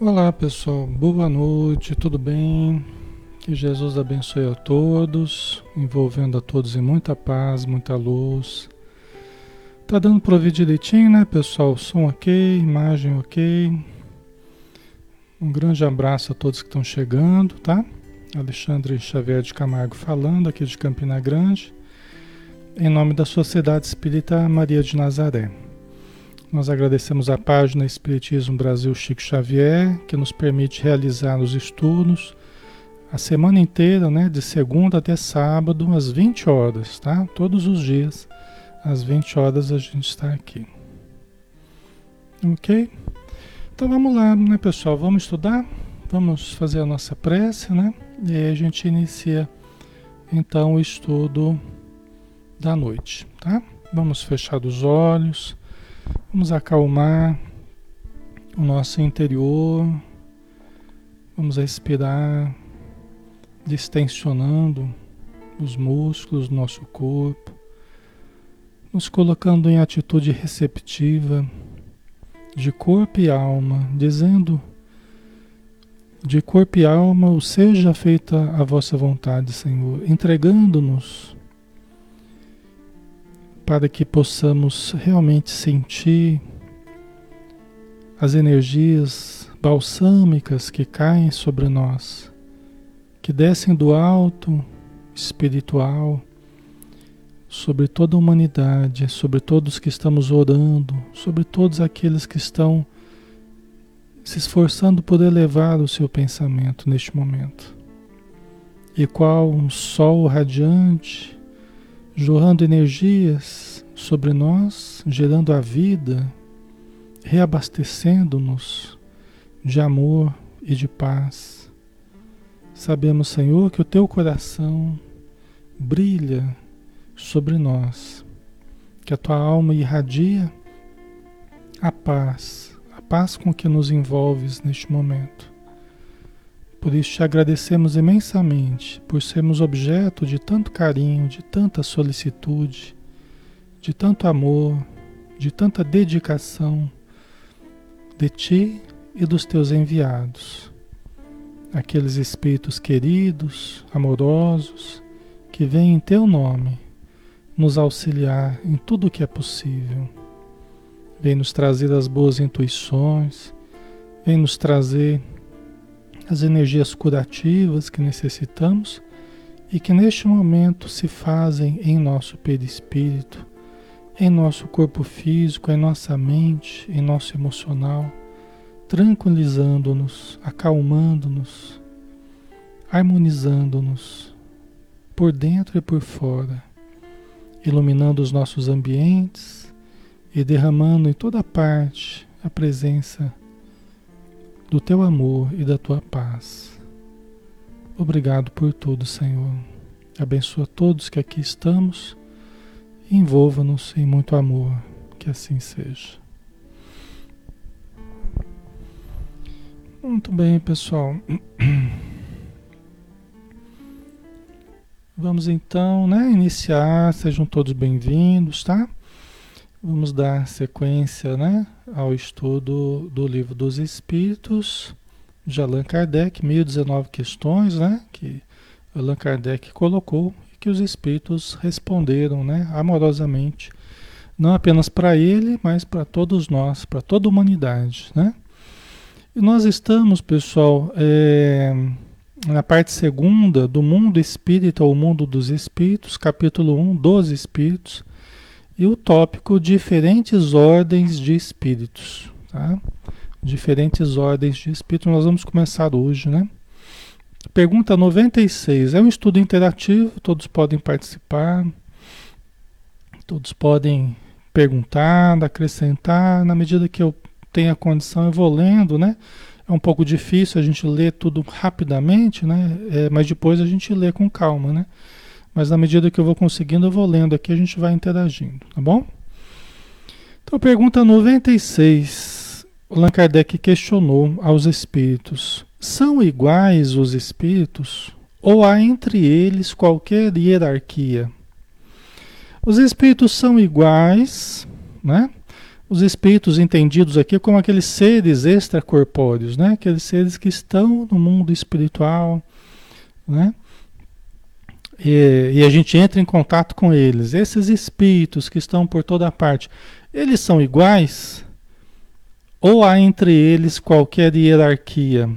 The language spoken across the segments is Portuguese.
Olá pessoal, boa noite, tudo bem? Que Jesus abençoe a todos, envolvendo a todos em muita paz, muita luz. Tá dando para ouvir direitinho, né pessoal? Som ok, imagem ok. Um grande abraço a todos que estão chegando, tá? Alexandre Xavier de Camargo falando aqui de Campina Grande, em nome da Sociedade Espírita Maria de Nazaré. Nós agradecemos a página Espiritismo Brasil Chico Xavier, que nos permite realizar os estudos a semana inteira, né, de segunda até sábado, às 20 horas, tá? Todos os dias, às 20 horas a gente está aqui. Ok? Então vamos lá, né, pessoal? Vamos estudar? Vamos fazer a nossa prece, né? E aí a gente inicia então o estudo da noite, tá? Vamos fechar os olhos Vamos acalmar o nosso interior. Vamos respirar, distensionando os músculos do nosso corpo, nos colocando em atitude receptiva de corpo e alma, dizendo de corpo e alma, o seja feita a vossa vontade, Senhor, entregando-nos para que possamos realmente sentir as energias balsâmicas que caem sobre nós, que descem do alto espiritual sobre toda a humanidade, sobre todos que estamos orando, sobre todos aqueles que estão se esforçando por elevar o seu pensamento neste momento. E qual um sol radiante jorrando energias sobre nós, gerando a vida, reabastecendo-nos de amor e de paz. Sabemos, Senhor, que o teu coração brilha sobre nós, que a tua alma irradia a paz, a paz com que nos envolves neste momento. Por isso te agradecemos imensamente por sermos objeto de tanto carinho, de tanta solicitude, de tanto amor, de tanta dedicação de ti e dos teus enviados, aqueles espíritos queridos, amorosos, que vêm em teu nome nos auxiliar em tudo o que é possível. Vem nos trazer as boas intuições, vem nos trazer as energias curativas que necessitamos e que neste momento se fazem em nosso perispírito, em nosso corpo físico, em nossa mente, em nosso emocional, tranquilizando-nos, acalmando-nos, harmonizando-nos por dentro e por fora, iluminando os nossos ambientes e derramando em toda parte a presença do teu amor e da tua paz. Obrigado por tudo, Senhor. Abençoa todos que aqui estamos e envolva-nos em muito amor. Que assim seja. Muito bem, pessoal. Vamos então, né, iniciar. Sejam todos bem-vindos, tá? Vamos dar sequência né, ao estudo do Livro dos Espíritos de Allan Kardec, 1019 questões né, que Allan Kardec colocou e que os espíritos responderam né, amorosamente, não apenas para ele, mas para todos nós, para toda a humanidade. Né? E nós estamos, pessoal, é, na parte segunda do mundo espírita, ou mundo dos espíritos, capítulo 1 dos espíritos e o tópico diferentes ordens de espíritos, tá? Diferentes ordens de espíritos. Nós vamos começar hoje, né? Pergunta 96. É um estudo interativo, todos podem participar, todos podem perguntar, acrescentar, na medida que eu tenho a condição, eu vou lendo, né? É um pouco difícil a gente ler tudo rapidamente, né? É, mas depois a gente lê com calma, né? Mas na medida que eu vou conseguindo, eu vou lendo aqui, a gente vai interagindo, tá bom? Então, pergunta 96. Allan Kardec questionou aos espíritos: são iguais os espíritos ou há entre eles qualquer hierarquia? Os espíritos são iguais, né? Os espíritos entendidos aqui como aqueles seres extracorpóreos, né? Aqueles seres que estão no mundo espiritual, né? E, e, a gente entra em contato com eles. Esses espíritos que estão por toda parte, eles são iguais? Ou há entre eles qualquer hierarquia?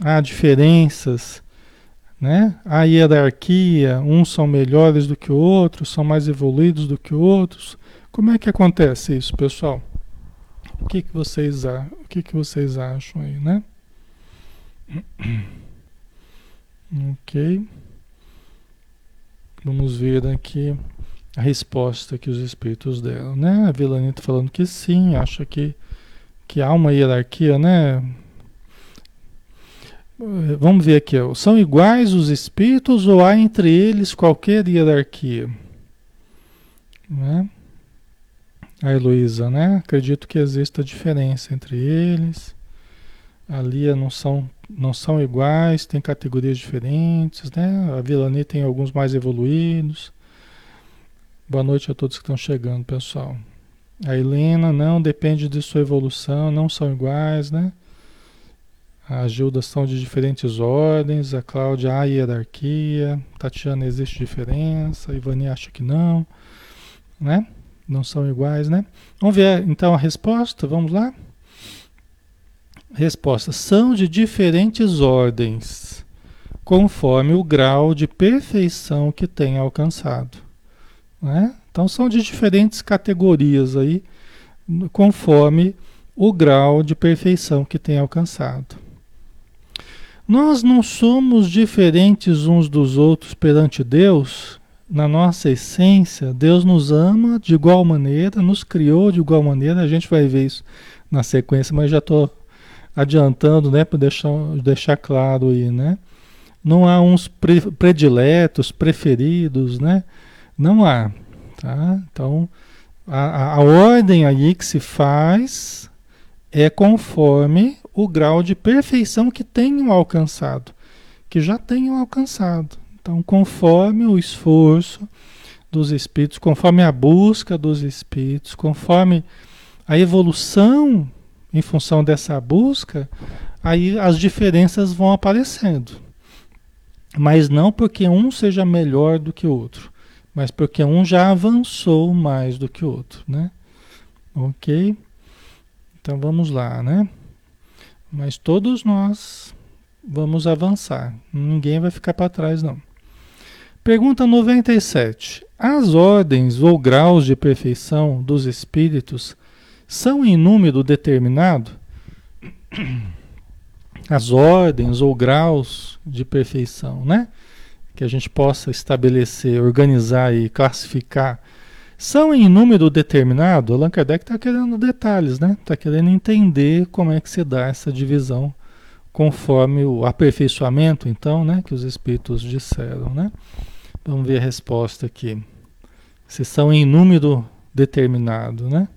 Há diferenças, né? Há hierarquia, uns são melhores do que outros, são mais evoluídos do que outros. Como é que acontece isso, pessoal? O que, que vocês o que, que vocês acham aí, né? Ok. Vamos ver aqui a resposta que os espíritos deram, né? A Vilanita tá falando que sim, acha que, que há uma hierarquia, né? Vamos ver aqui, ó. são iguais os espíritos ou há entre eles qualquer hierarquia? Né? A Heloísa, né? Acredito que exista diferença entre eles. Ali não são não são iguais, tem categorias diferentes, né? A Vilani tem alguns mais evoluídos. Boa noite a todos que estão chegando, pessoal. A Helena, não, depende de sua evolução, não são iguais, né? As Gildas são de diferentes ordens, a Cláudia, há hierarquia, Tatiana, existe diferença, a Ivani acha que não, né? Não são iguais, né? Vamos ver então a resposta, vamos lá? Resposta: são de diferentes ordens, conforme o grau de perfeição que tem alcançado. Né? Então são de diferentes categorias aí, conforme o grau de perfeição que tem alcançado. Nós não somos diferentes uns dos outros perante Deus, na nossa essência, Deus nos ama de igual maneira, nos criou de igual maneira, a gente vai ver isso na sequência, mas já estou adiantando, né, para deixar, deixar claro aí, né? Não há uns pre, prediletos, preferidos, né? Não há, tá? Então, a, a ordem aí que se faz é conforme o grau de perfeição que tenham alcançado, que já tenham alcançado. Então, conforme o esforço dos espíritos, conforme a busca dos espíritos, conforme a evolução em função dessa busca, aí as diferenças vão aparecendo. Mas não porque um seja melhor do que o outro, mas porque um já avançou mais do que o outro, né? Ok? Então vamos lá, né? Mas todos nós vamos avançar. Ninguém vai ficar para trás, não. Pergunta 97. As ordens ou graus de perfeição dos espíritos são em número determinado as ordens ou graus de perfeição, né? Que a gente possa estabelecer, organizar e classificar. São em número determinado? Allan Kardec está querendo detalhes, né? Está querendo entender como é que se dá essa divisão conforme o aperfeiçoamento, então, né? Que os espíritos disseram, né? Vamos ver a resposta aqui. Se são em número determinado, né?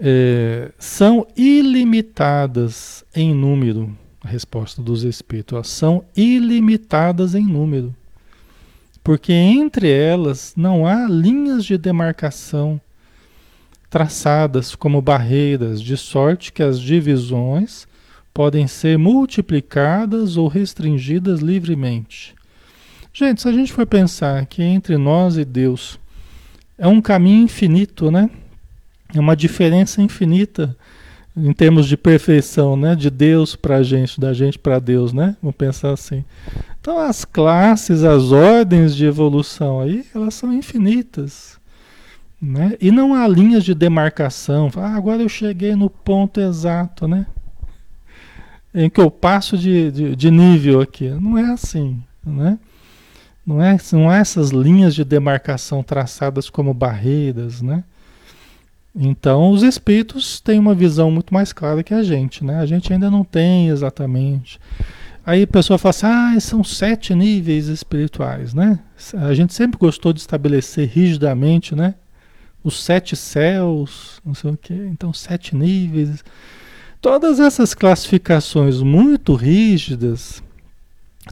É, são ilimitadas em número. A resposta dos espíritos são ilimitadas em número. Porque entre elas não há linhas de demarcação traçadas como barreiras, de sorte que as divisões podem ser multiplicadas ou restringidas livremente. Gente, se a gente for pensar que entre nós e Deus é um caminho infinito, né? É uma diferença infinita em termos de perfeição, né? De Deus para a gente, da gente para Deus, né? Vamos pensar assim. Então as classes, as ordens de evolução aí, elas são infinitas. Né? E não há linhas de demarcação. Ah, agora eu cheguei no ponto exato, né? Em que eu passo de, de, de nível aqui. Não é assim, né? Não é, não é essas linhas de demarcação traçadas como barreiras, né? Então, os espíritos têm uma visão muito mais clara que a gente, né? A gente ainda não tem exatamente. Aí a pessoa fala assim: ah, são sete níveis espirituais, né? A gente sempre gostou de estabelecer rigidamente, né? Os sete céus, não sei o quê. Então, sete níveis. Todas essas classificações muito rígidas,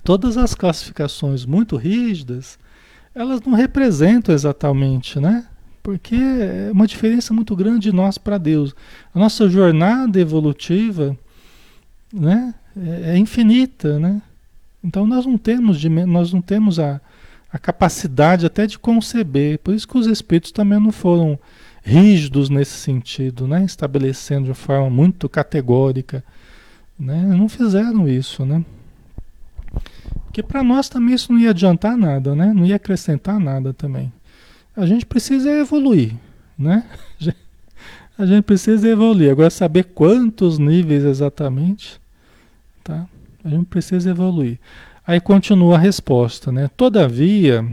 todas as classificações muito rígidas, elas não representam exatamente, né? Porque é uma diferença muito grande de nós para Deus. A nossa jornada evolutiva né, é, é infinita, né? Então nós não temos, nós não temos a, a capacidade até de conceber. Por isso que os espíritos também não foram rígidos nesse sentido, né? estabelecendo de forma muito categórica. Né? Não fizeram isso, né? Porque para nós também isso não ia adiantar nada, né? Não ia acrescentar nada também. A gente precisa evoluir, né? A gente precisa evoluir. Agora saber quantos níveis exatamente, tá? A gente precisa evoluir. Aí continua a resposta, né? Todavia,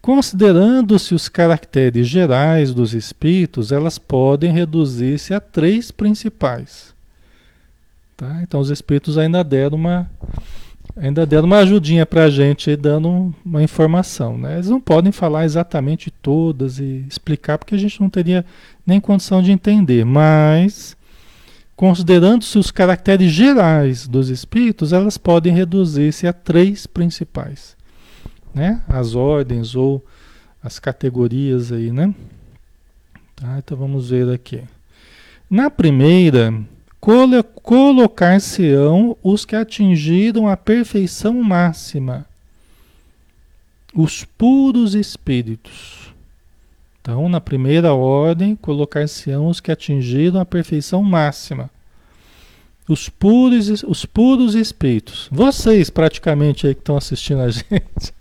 considerando-se os caracteres gerais dos espíritos, elas podem reduzir-se a três principais. Tá? Então os espíritos ainda deram uma ainda deram uma ajudinha para a gente, dando uma informação. Né? Eles não podem falar exatamente todas e explicar, porque a gente não teria nem condição de entender, mas Considerando-se os caracteres gerais dos espíritos, elas podem reduzir-se a três principais, né? As ordens ou as categorias aí, né? Tá, então vamos ver aqui. Na primeira, colocar-se-ão os que atingiram a perfeição máxima, os puros espíritos. Então, na primeira ordem, colocar-se-ão os que atingiram a perfeição máxima. Os puros, os puros espíritos. Vocês, praticamente, aí que estão assistindo a gente.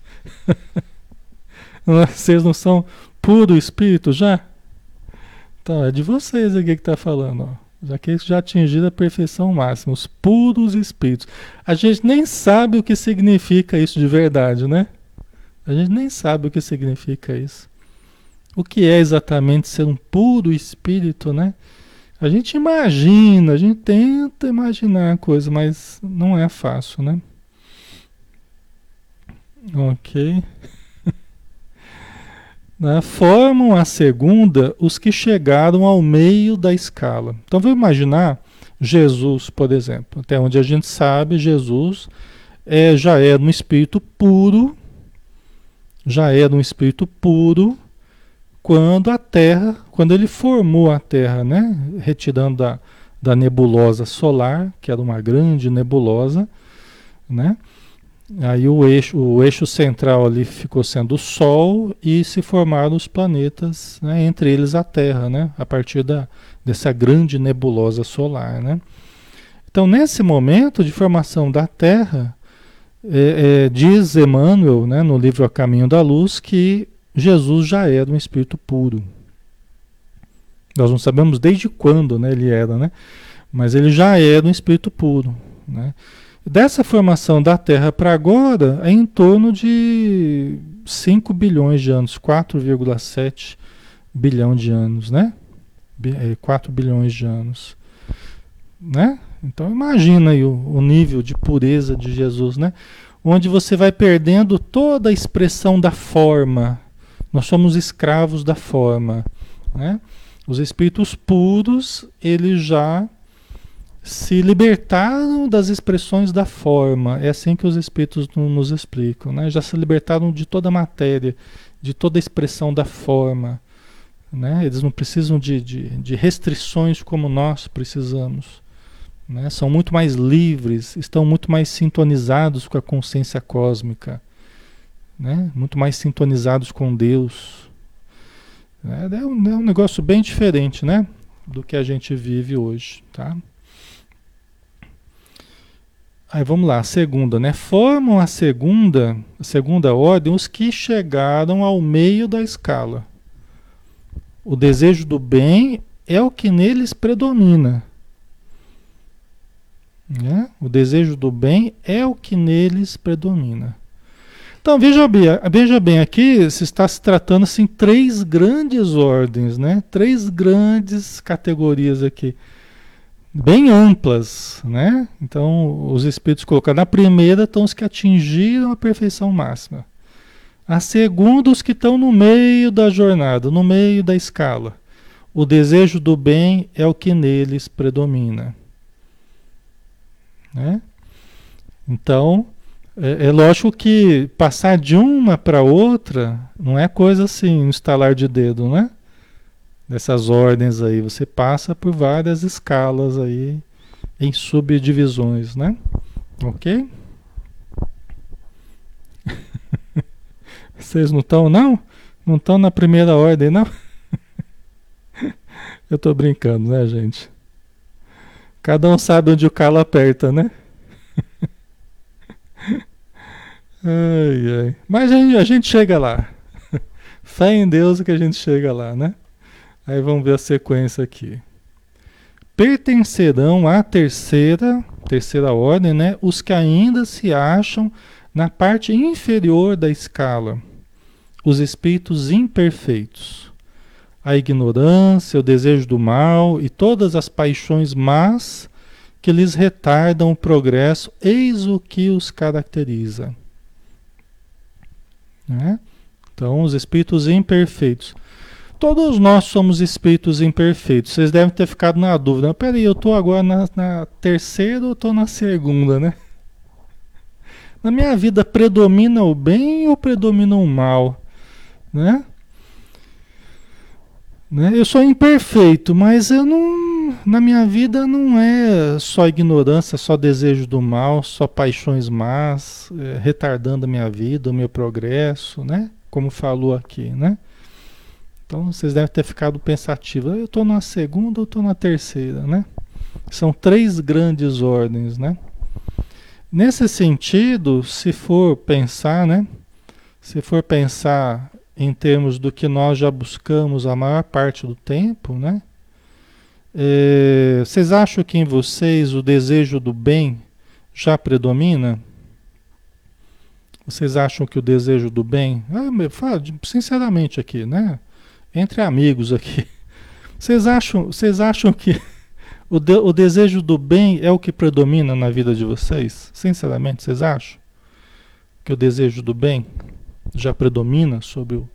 vocês não são puro espírito já? Então, é de vocês aqui que está falando. Ó. Já que já atingiram a perfeição máxima. Os puros espíritos. A gente nem sabe o que significa isso de verdade, né? A gente nem sabe o que significa isso. O que é exatamente ser um puro espírito, né? A gente imagina, a gente tenta imaginar a coisa, mas não é fácil, né? Ok. Né? Formam a segunda os que chegaram ao meio da escala. Então vamos imaginar Jesus, por exemplo. Até onde a gente sabe, Jesus é, já era um espírito puro, já era um espírito puro, quando a Terra, quando ele formou a Terra, né, retirando da, da nebulosa solar, que era uma grande nebulosa, né? Aí o eixo, o eixo central ali ficou sendo o Sol e se formaram os planetas, né, entre eles a Terra, né, a partir da, dessa grande nebulosa solar, né? Então, nesse momento de formação da Terra, é, é, diz Emmanuel, né, no livro A Caminho da Luz, que Jesus já era um espírito puro. Nós não sabemos desde quando né, ele era, né? mas ele já era um espírito puro. Né? Dessa formação da Terra para agora é em torno de 5 bilhões de anos, 4,7 bilhão de anos, né? 4 é, bilhões de anos. Né? Então imagina aí o, o nível de pureza de Jesus, né? Onde você vai perdendo toda a expressão da forma, nós somos escravos da forma. Né? Os espíritos puros, eles já se libertaram das expressões da forma. É assim que os espíritos nos explicam. Né? Já se libertaram de toda a matéria, de toda a expressão da forma. Né? Eles não precisam de, de, de restrições como nós precisamos. Né? São muito mais livres, estão muito mais sintonizados com a consciência cósmica né? muito mais sintonizados com Deus. É, é, um, é um negócio bem diferente né? do que a gente vive hoje. Tá? Aí vamos lá, a segunda, né? Formam a segunda, a segunda ordem os que chegaram ao meio da escala. O desejo do bem é o que neles predomina. Né? O desejo do bem é o que neles predomina. Então veja bem, veja bem, aqui se está se tratando assim três grandes ordens, né? Três grandes categorias aqui, bem amplas, né? Então os espíritos colocaram na primeira estão os que atingiram a perfeição máxima. A segunda os que estão no meio da jornada, no meio da escala. O desejo do bem é o que neles predomina, né? Então É, é lógico que passar de uma para outra não é coisa assim, um estalar de dedo, né? Dessas ordens aí, você passa por várias escalas aí em subdivisões, né? Ok? Vocês não estão, não? Não estão na primeira ordem, não? Eu estou brincando, né, gente? Cada um sabe onde o calo aperta, né? ai, ai. Mas a gente, a gente chega lá. Fé em Deus que a gente chega lá, né? Aí vamos ver a sequência aqui. Pertencerão à terceira, terceira ordem, né? Os que ainda se acham na parte inferior da escala, os espíritos imperfeitos. A ignorância, o desejo do mal e todas as paixões más que lhes retardam o progresso, eis o que os caracteriza. Né? Então, os espíritos imperfeitos. Todos nós somos espíritos imperfeitos. Vocês devem ter ficado na dúvida. Peraí, eu estou agora na, na, terceira ou estou na segunda, né? Na minha vida predomina o bem ou predomina o mal? Né? Né? Eu sou imperfeito, mas eu não, na minha vida não é só ignorância, só desejo do mal, só paixões más, é, retardando a minha vida, o meu progresso, né? Como falou aqui, né? Então vocês devem ter ficado pensativos. Eu estou na segunda ou estou na terceira, né? São três grandes ordens, né? Nesse sentido, se for pensar, né? Se for pensar em termos do que nós já buscamos a maior parte do tempo, né? É, vocês acham que em vocês o desejo do bem já predomina? Vocês acham que o desejo do bem, ah, sinceramente aqui, né? Entre amigos aqui, vocês acham, vocês acham que o, de, o desejo do bem é o que predomina na vida de vocês? Sinceramente, vocês acham que o desejo do bem? já predomina sobre o,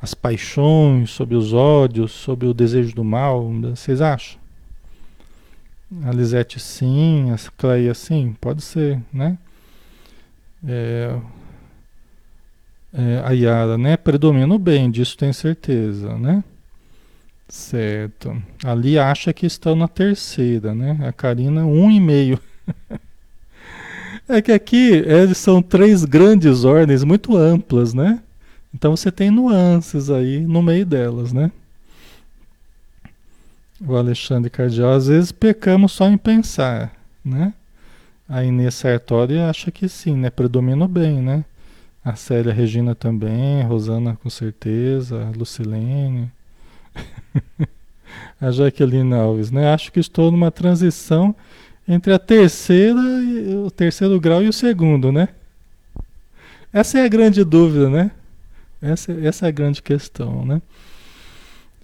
as paixões, sobre os ódios, sobre o desejo do mal? Vocês acham? A Lisete sim, a Cleia sim, pode ser, né? É, é, a Yara, né? Predomina o bem, disso tenho certeza, né? Certo. Ali acha que estão na terceira, né? A Karina, um e meio. É que aqui eles são três grandes ordens muito amplas, né? Então você tem nuances aí no meio delas, né? O Alexandre Cardial, às vezes pecamos só em pensar, né? A Inês Sartori acha que sim, né? Predomina o bem, né? A Célia Regina também, Rosana com certeza, a Lucilene, a Jaqueline Alves, né? Acho que estou numa transição entre a terceira, o terceiro grau e o segundo, né? Essa é a grande dúvida, né? Essa, essa é a grande questão, né?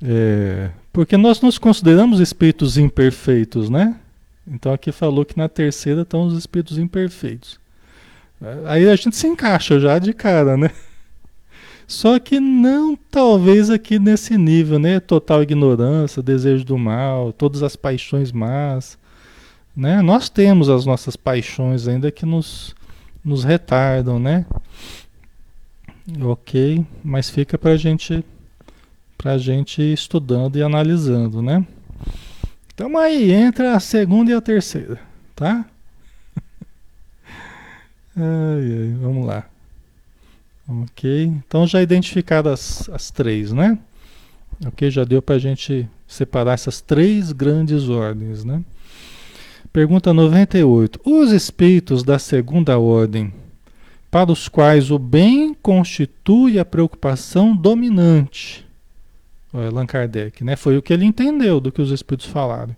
É, porque nós nos consideramos espíritos imperfeitos, né? Então aqui falou que na terceira estão os espíritos imperfeitos. Aí a gente se encaixa já de cara, né? Só que não talvez aqui nesse nível, né? Total ignorância, desejo do mal, todas as paixões más, né? Nós temos as nossas paixões ainda que nos, nos retardam, né? Ok, mas fica para gente, a gente estudando e analisando, né? Então aí entra a segunda e a terceira, tá? Ai, ai, vamos lá. Ok, então já identificadas as, três, né? Ok, já deu para a gente separar essas três grandes ordens, né? Pergunta 98. Os espíritos da segunda ordem, para os quais o bem constitui a preocupação dominante. Allan Kardec, né? Foi o que ele entendeu do que os espíritos falaram.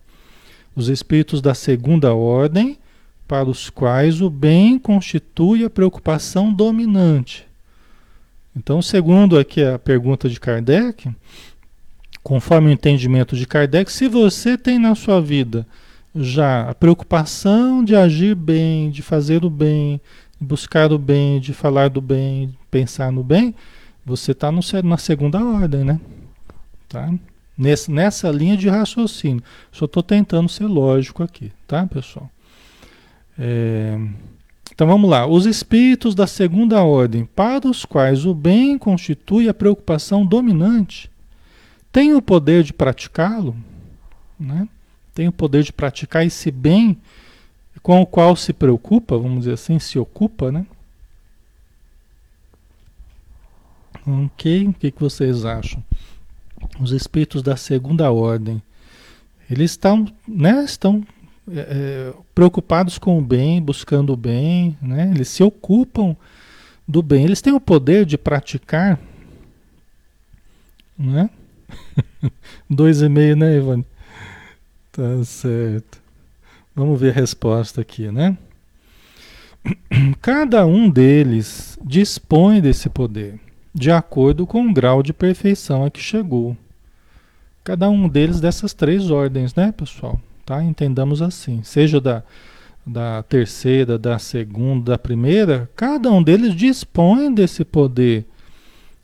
Os espíritos da segunda ordem, para os quais o bem constitui a preocupação dominante. Então, segundo aqui a pergunta de Kardec, conforme o entendimento de Kardec, se você tem na sua vida já a preocupação de agir bem, de fazer o bem, de buscar o bem, de falar do bem, pensar no bem, você está na segunda ordem, né? Tá? Nesse, nessa linha de raciocínio. Só estou tentando ser lógico aqui, tá, pessoal? É, Então vamos lá. Os espíritos da segunda ordem, para os quais o bem constitui a preocupação dominante, têm o poder de praticá-lo, né? Tem o poder de praticar esse bem com o qual se preocupa, vamos dizer assim, se ocupa, né? Ok, o que, que vocês acham? Os espíritos da segunda ordem, eles estão, né, estão é, é, preocupados com o bem, buscando o bem, né? Eles se ocupam do bem. Eles têm o poder de praticar, né? Dois e meio, né, Ivan? Tá certo. Vamos ver a resposta aqui, né? Cada um deles dispõe desse poder, de acordo com o grau de perfeição a que chegou. Cada um deles dessas três ordens, né, pessoal? Tá? Entendamos assim. Seja da, da terceira, da segunda, da primeira, cada um deles dispõe desse poder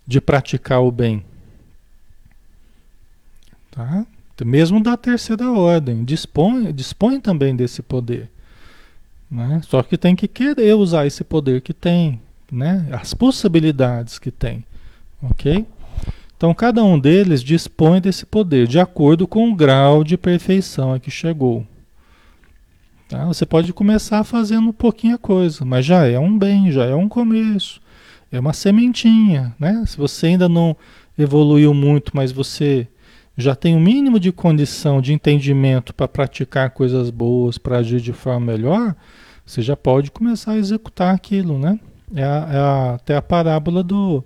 de praticar o bem. Tá? Mesmo da terceira ordem, dispõe, dispõe também desse poder. Né? Só que tem que querer usar esse poder que tem, né? as possibilidades que tem. Ok? Então, cada um deles dispõe desse poder de acordo com o grau de perfeição a que chegou. Tá? Você pode começar fazendo um pouquinho coisa, mas já é um bem, já é um começo, é uma sementinha. Né? Se você ainda não evoluiu muito, mas você já tem o um mínimo de condição de entendimento para praticar coisas boas, para agir de forma melhor, você já pode começar a executar aquilo, né? É, a, é a, até a parábola do,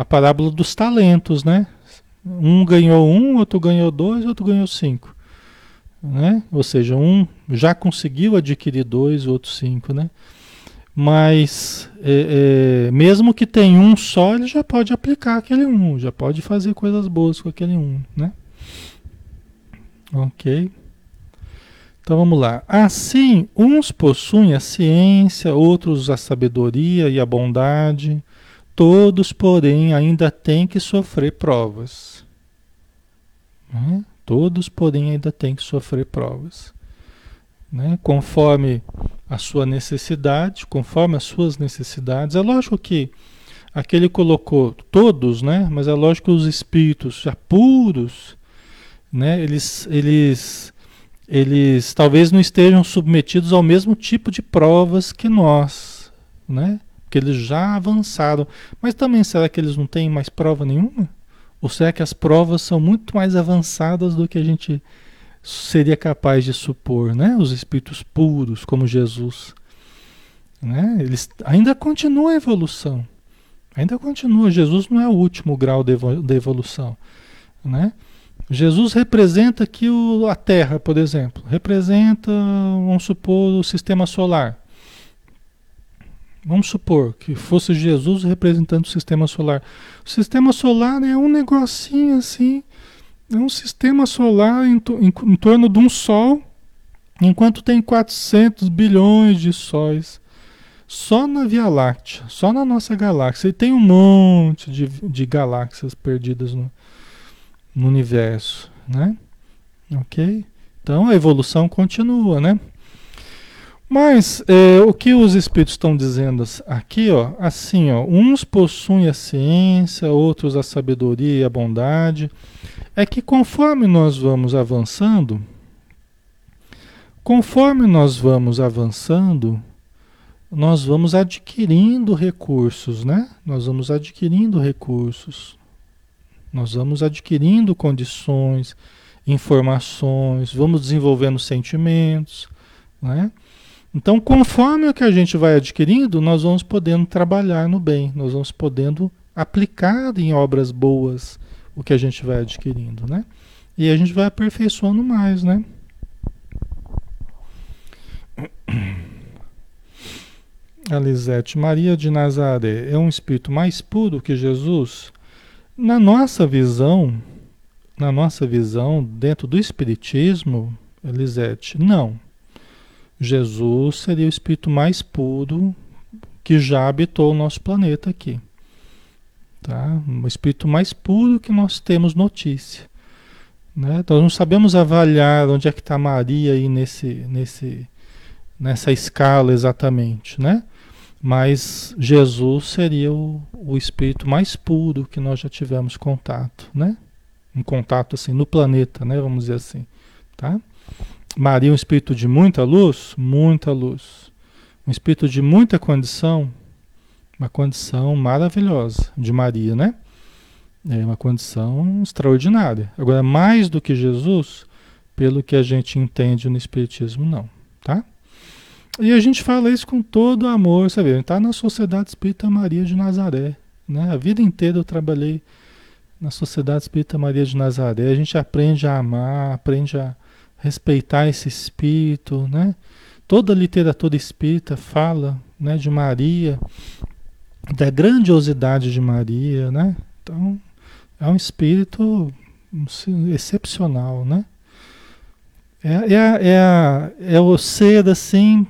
a parábola dos talentos, né? Um ganhou um, outro ganhou dois, outro ganhou cinco. Né? Ou seja, um já conseguiu adquirir dois, outro cinco, né? Mas é, é, mesmo que tenha um só, ele já pode aplicar aquele um, já pode fazer coisas boas com aquele um, né? Ok. Então vamos lá. Assim, uns possuem a ciência, outros a sabedoria e a bondade, Todos, porém, ainda têm que sofrer provas. Né? Todos, porém, ainda têm que sofrer provas. Né? Conforme a sua necessidade, conforme as suas necessidades. É lógico que aqui ele colocou todos, né? mas é lógico que os espíritos já puros, né? eles, eles, eles talvez não estejam submetidos ao mesmo tipo de provas que nós. Né? Que eles já avançaram. Mas também será que eles não têm mais prova nenhuma? Ou será que as provas são muito mais avançadas do que a gente seria capaz de supor, né? Os espíritos puros, como Jesus, né? Eles ainda continuam a evolução. Ainda continua. Jesus não é o último grau da evolução, né? Jesus representa aqui o, a Terra, por exemplo. Representa, vamos supor, o sistema solar. Vamos supor que fosse Jesus representando o sistema solar. O sistema solar é um negocinho assim, é um sistema solar em, em, em torno de um Sol, enquanto tem 400 bilhões de sóis. Só na Via Láctea, só na nossa galáxia. E tem um monte de, de galáxias perdidas no, no universo, né? Ok? Então a evolução continua, né? Mas é, o que os espíritos estão dizendo aqui, ó, assim, ó, uns possuem a ciência, outros a sabedoria e a bondade, é que conforme nós vamos avançando, conforme nós vamos avançando, nós vamos adquirindo recursos, né? Nós vamos adquirindo recursos, nós vamos adquirindo condições, informações, vamos desenvolvendo sentimentos, né? Então, conforme o que a gente vai adquirindo, nós vamos podendo trabalhar no bem, nós vamos podendo aplicar em obras boas o que a gente vai adquirindo, né? E a gente vai aperfeiçoando mais, né? Alisete, Maria de Nazaré é um espírito mais puro que Jesus? Na nossa visão, na nossa visão, dentro do espiritismo, Elisete, não. Jesus seria o espírito mais puro que já habitou o nosso planeta aqui. Tá? O espírito mais puro que nós temos notícia. Né? Nós não sabemos avaliar onde é que está Maria aí nesse, nesse, nessa escala exatamente, né? Mas Jesus seria o, o espírito mais puro que nós já tivemos contato, né? Um contato assim no planeta, né? Vamos dizer assim, tá? Maria, um espírito de muita luz, muita luz. Um espírito de muita condição, uma condição maravilhosa de Maria, né? É uma condição extraordinária. Agora, mais do que Jesus, pelo que a gente entende no Espiritismo, não, tá? E a gente fala isso com todo amor, sabe? Está na Sociedade Espírita Maria de Nazaré, né? A vida inteira eu trabalhei na Sociedade Espírita Maria de Nazaré. A gente aprende a amar, aprende a respeitar esse espírito, né? Toda a literatura espírita fala, né, de Maria, da grandiosidade de Maria, né? Então, é um espírito excepcional, né? É, é, é, é o ser, assim,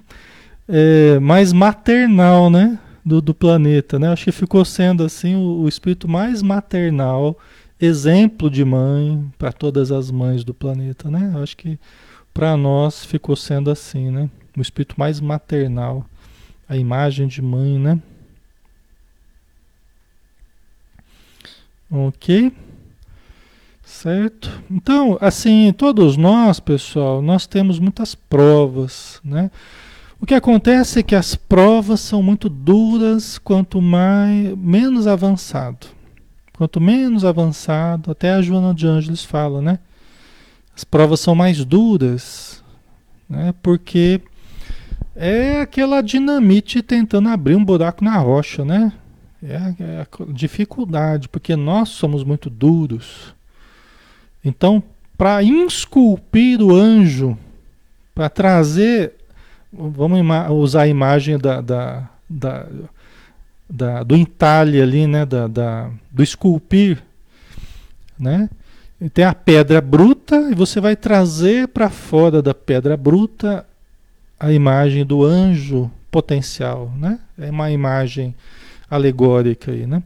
é, mais maternal, né? Do, do planeta, né? Acho que ficou sendo, assim, o, o espírito mais maternal exemplo de mãe para todas as mães do planeta, né? Acho que para nós ficou sendo assim, né? O espírito mais maternal, a imagem de mãe, né? Ok? Certo? Então, assim, todos nós, pessoal, nós temos muitas provas, né? O que acontece é que as provas são muito duras quanto mais menos avançado. Quanto menos avançado, até a Joana de Ângeles fala, né? As provas são mais duras, né? Porque é aquela dinamite tentando abrir um buraco na rocha, né? É a, é dificuldade, porque nós somos muito duros. Então, para esculpir o anjo, para trazer, vamos usar a imagem da, da, da da, do entalhe ali, né, da, da, do esculpir, né? Tem a pedra bruta e você vai trazer para fora da pedra bruta a imagem do anjo potencial, né? É uma imagem alegórica aí, né?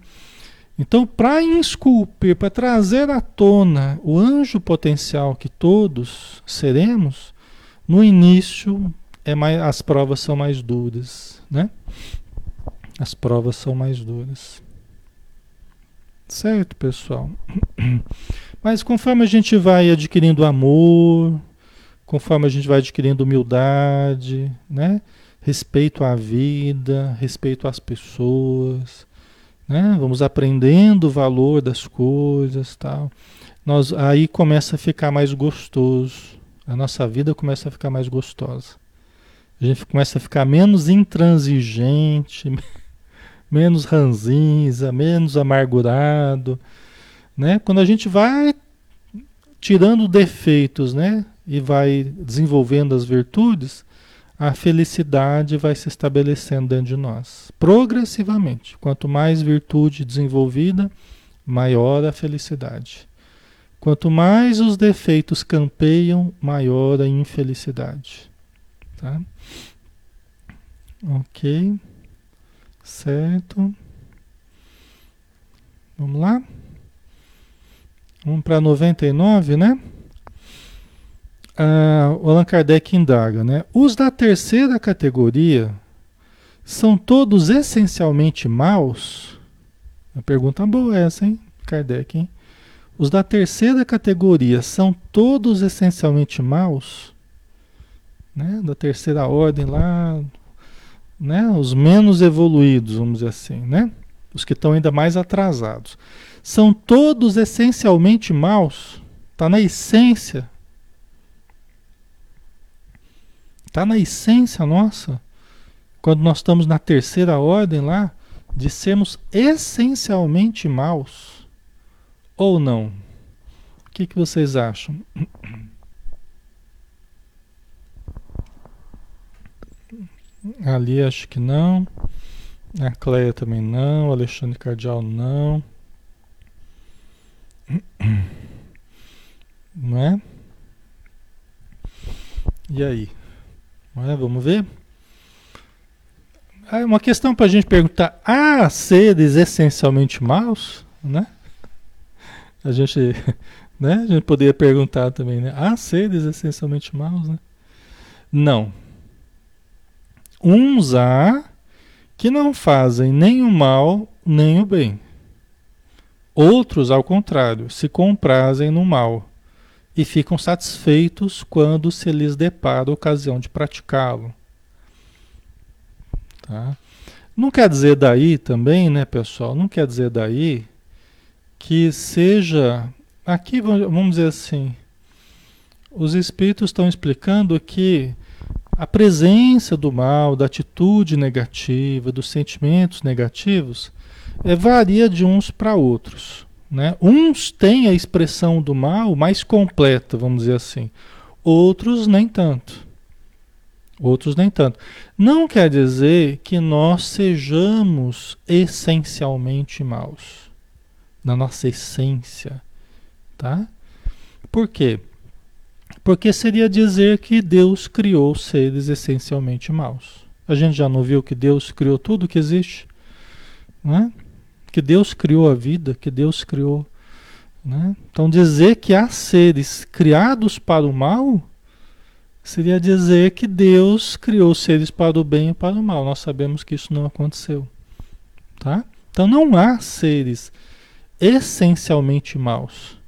Então, para esculpir, para trazer à tona o anjo potencial que todos seremos, no início é mais, as provas são mais duras, né? As provas são mais duras. Certo, pessoal? Mas conforme a gente vai adquirindo amor, conforme a gente vai adquirindo humildade, né? Respeito à vida, respeito às pessoas, né? Vamos aprendendo o valor das coisas, tal. Nós aí começa a ficar mais gostoso. A nossa vida começa a ficar mais gostosa. A gente começa a ficar menos intransigente, menos ranzinza, menos amargurado, né? Quando a gente vai tirando defeitos, né, e vai desenvolvendo as virtudes, a felicidade vai se estabelecendo dentro de nós, progressivamente. Quanto mais virtude desenvolvida, maior a felicidade. Quanto mais os defeitos campeiam, maior a infelicidade. Tá? Ok. Certo. Vamos lá? Vamos para 99, né? Ah, o Allan Kardec indaga, né? Os da terceira categoria são todos essencialmente maus? Uma pergunta boa essa, hein, Kardec, hein? Os da terceira categoria são todos essencialmente maus? Né? Da terceira ordem lá, né? Os menos evoluídos, vamos dizer assim, né? Os que estão ainda mais atrasados. São todos essencialmente maus. Está na essência. Está na essência nossa. Quando nós estamos na terceira ordem lá, de sermos essencialmente maus. Ou não? O que, que vocês acham? Ali acho que não. A Cleia também não. Alexandre Cardial não. Não é? E aí? É? Vamos ver? Ah, uma questão para a gente perguntar: há seres essencialmente maus? Né? A gente, né? A gente poderia perguntar também, né? Há seres essencialmente maus? Né? Não. Uns há que não fazem nem o mal nem o bem. Outros, ao contrário, se comprazem no mal e ficam satisfeitos quando se lhes depara a ocasião de praticá-lo. Tá? Não quer dizer daí também, né, pessoal? Não quer dizer daí que seja. Aqui, vamos dizer assim, os espíritos estão explicando que a presença do mal, da atitude negativa, dos sentimentos negativos, é, varia de uns para outros. Né? Uns têm a expressão do mal mais completa, vamos dizer assim, outros nem tanto. Outros nem tanto. Não quer dizer que nós sejamos essencialmente maus, na nossa essência, tá? Por quê? Porque seria dizer que Deus criou seres essencialmente maus. A gente já não viu que Deus criou tudo que existe? Né? Que Deus criou a vida, que Deus criou. Né? Então, dizer que há seres criados para o mal seria dizer que Deus criou seres para o bem e para o mal. Nós sabemos que isso não aconteceu. Tá? Então, não há seres essencialmente maus.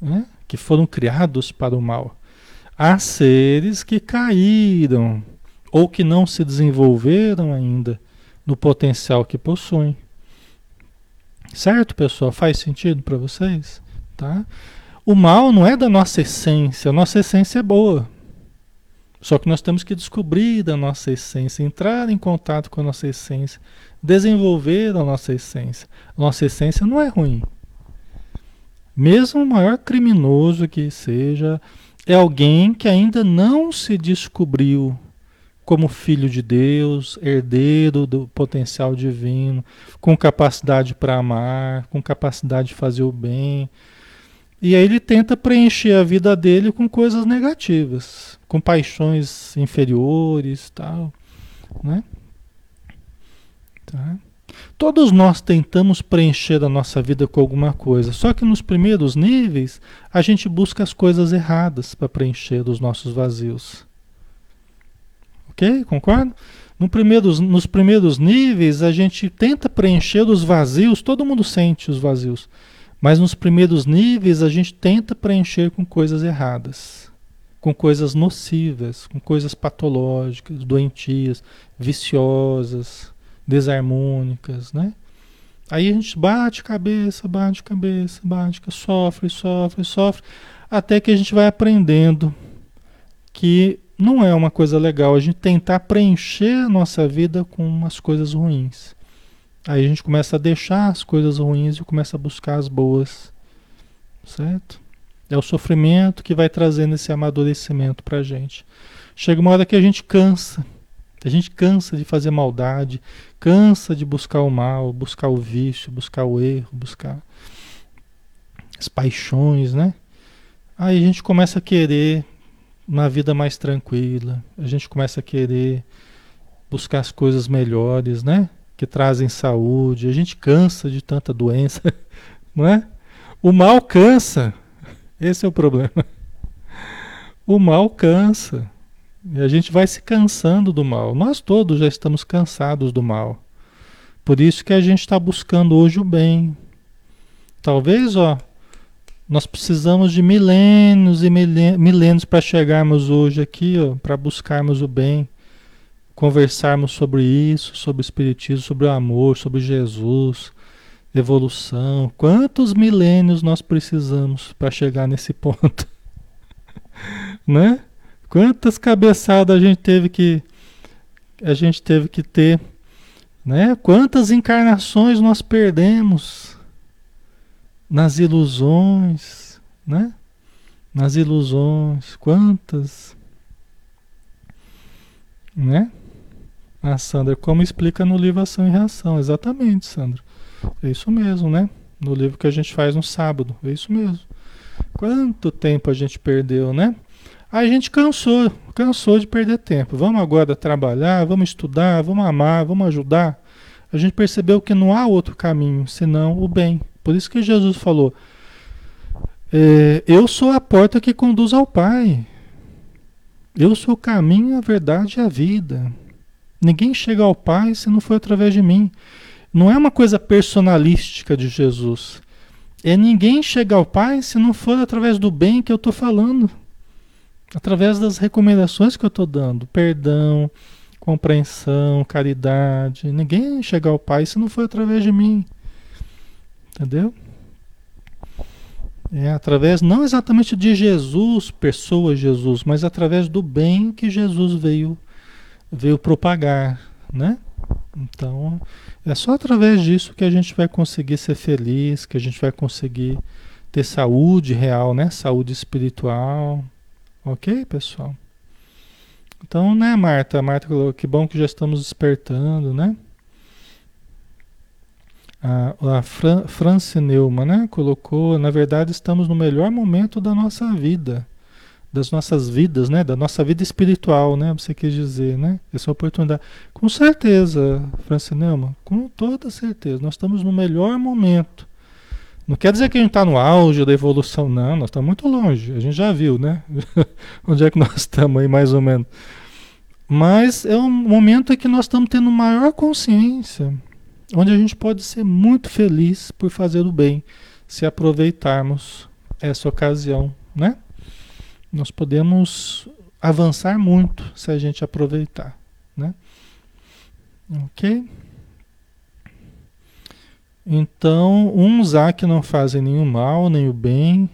Né? Que foram criados para o mal. Há seres que caíram ou que não se desenvolveram ainda no potencial que possuem. Certo, pessoal? Faz sentido para vocês? Tá? O mal não é da nossa essência, a nossa essência é boa. Só que nós temos que descobrir a nossa essência, entrar em contato com a nossa essência, desenvolver a nossa essência. A nossa essência não é ruim. Mesmo o maior criminoso que seja, é alguém que ainda não se descobriu como filho de Deus, herdeiro do potencial divino, com capacidade para amar, com capacidade de fazer o bem. E aí ele tenta preencher a vida dele com coisas negativas, com paixões inferiores, tal, né? Tá? Todos nós tentamos preencher a nossa vida com alguma coisa, só que nos primeiros níveis a gente busca as coisas erradas para preencher os nossos vazios. Ok? Concorda? No primeiros, nos primeiros níveis a gente tenta preencher os vazios, todo mundo sente os vazios, mas nos primeiros níveis a gente tenta preencher com coisas erradas, com coisas nocivas, com coisas patológicas, doentias, viciosas desarmônicas, né? Aí a gente bate cabeça, bate cabeça, bate, sofre, sofre, sofre, até que a gente vai aprendendo que não é uma coisa legal a gente tentar preencher a nossa vida com umas coisas ruins. Aí a gente começa a deixar as coisas ruins e começa a buscar as boas, certo? É o sofrimento que vai trazendo esse amadurecimento pra gente. Chega uma hora que a gente cansa a gente cansa de fazer maldade, cansa de buscar o mal, buscar o vício, buscar o erro, buscar as paixões, né? Aí a gente começa a querer uma vida mais tranquila, a gente começa a querer buscar as coisas melhores, né? Que trazem saúde, a gente cansa de tanta doença, não é? O mal cansa, esse é o problema. O mal cansa. E a gente vai se cansando do mal. Nós todos já estamos cansados do mal. Por isso que a gente está buscando hoje o bem. Talvez, ó, nós precisamos de milênios e milênios para chegarmos hoje aqui, ó, para buscarmos o bem, conversarmos sobre isso, sobre o espiritismo, sobre o amor, sobre Jesus, evolução. Quantos milênios nós precisamos para chegar nesse ponto? né? Quantas cabeçadas a gente teve que a gente teve que ter, né? Quantas encarnações nós perdemos nas ilusões, né? Nas ilusões, quantas, né? Ah, Sandra, como explica no livro Ação e Reação, exatamente, Sandra. É isso mesmo, né? No livro que a gente faz no sábado, é isso mesmo. Quanto tempo a gente perdeu, né? A gente cansou, cansou de perder tempo. Vamos agora trabalhar, vamos estudar, vamos amar, vamos ajudar. A gente percebeu que não há outro caminho senão o bem. Por isso que Jesus falou: é, Eu sou a porta que conduz ao Pai. Eu sou o caminho, a verdade e a vida. Ninguém chega ao Pai se não for através de mim. Não é uma coisa personalística de Jesus. É ninguém chega ao Pai se não for através do bem que eu estou falando. Através das recomendações que eu estou dando. Perdão, compreensão, caridade. Ninguém chega ao Pai se não for através de mim. Entendeu? É através não exatamente de Jesus, pessoa Jesus, mas através do bem que Jesus veio veio propagar, né? Então, é só através disso que a gente vai conseguir ser feliz, que a gente vai conseguir ter saúde real, né? Saúde espiritual. OK, pessoal? Então, né, Marta? Marta falou que bom que já estamos despertando, né? A, a Fran, Franci Neumann, né? Colocou, na verdade, estamos no melhor momento da nossa vida, das nossas vidas, né? Da nossa vida espiritual, né? Você quis dizer, né? Essa oportunidade. Com certeza, Franci Neumann, com toda certeza. Nós estamos no melhor momento. Não quer dizer que a gente está no auge da evolução, não. Nós estamos muito longe. A gente já viu, né? Onde é que nós estamos aí, mais ou menos. Mas é um momento em que nós estamos tendo maior consciência onde a gente pode ser muito feliz por fazer o bem, se aproveitarmos essa ocasião, né? Nós podemos avançar muito se a gente aproveitar, né? Ok? Então, uns há que não fazem nenhum mal, nem o bem,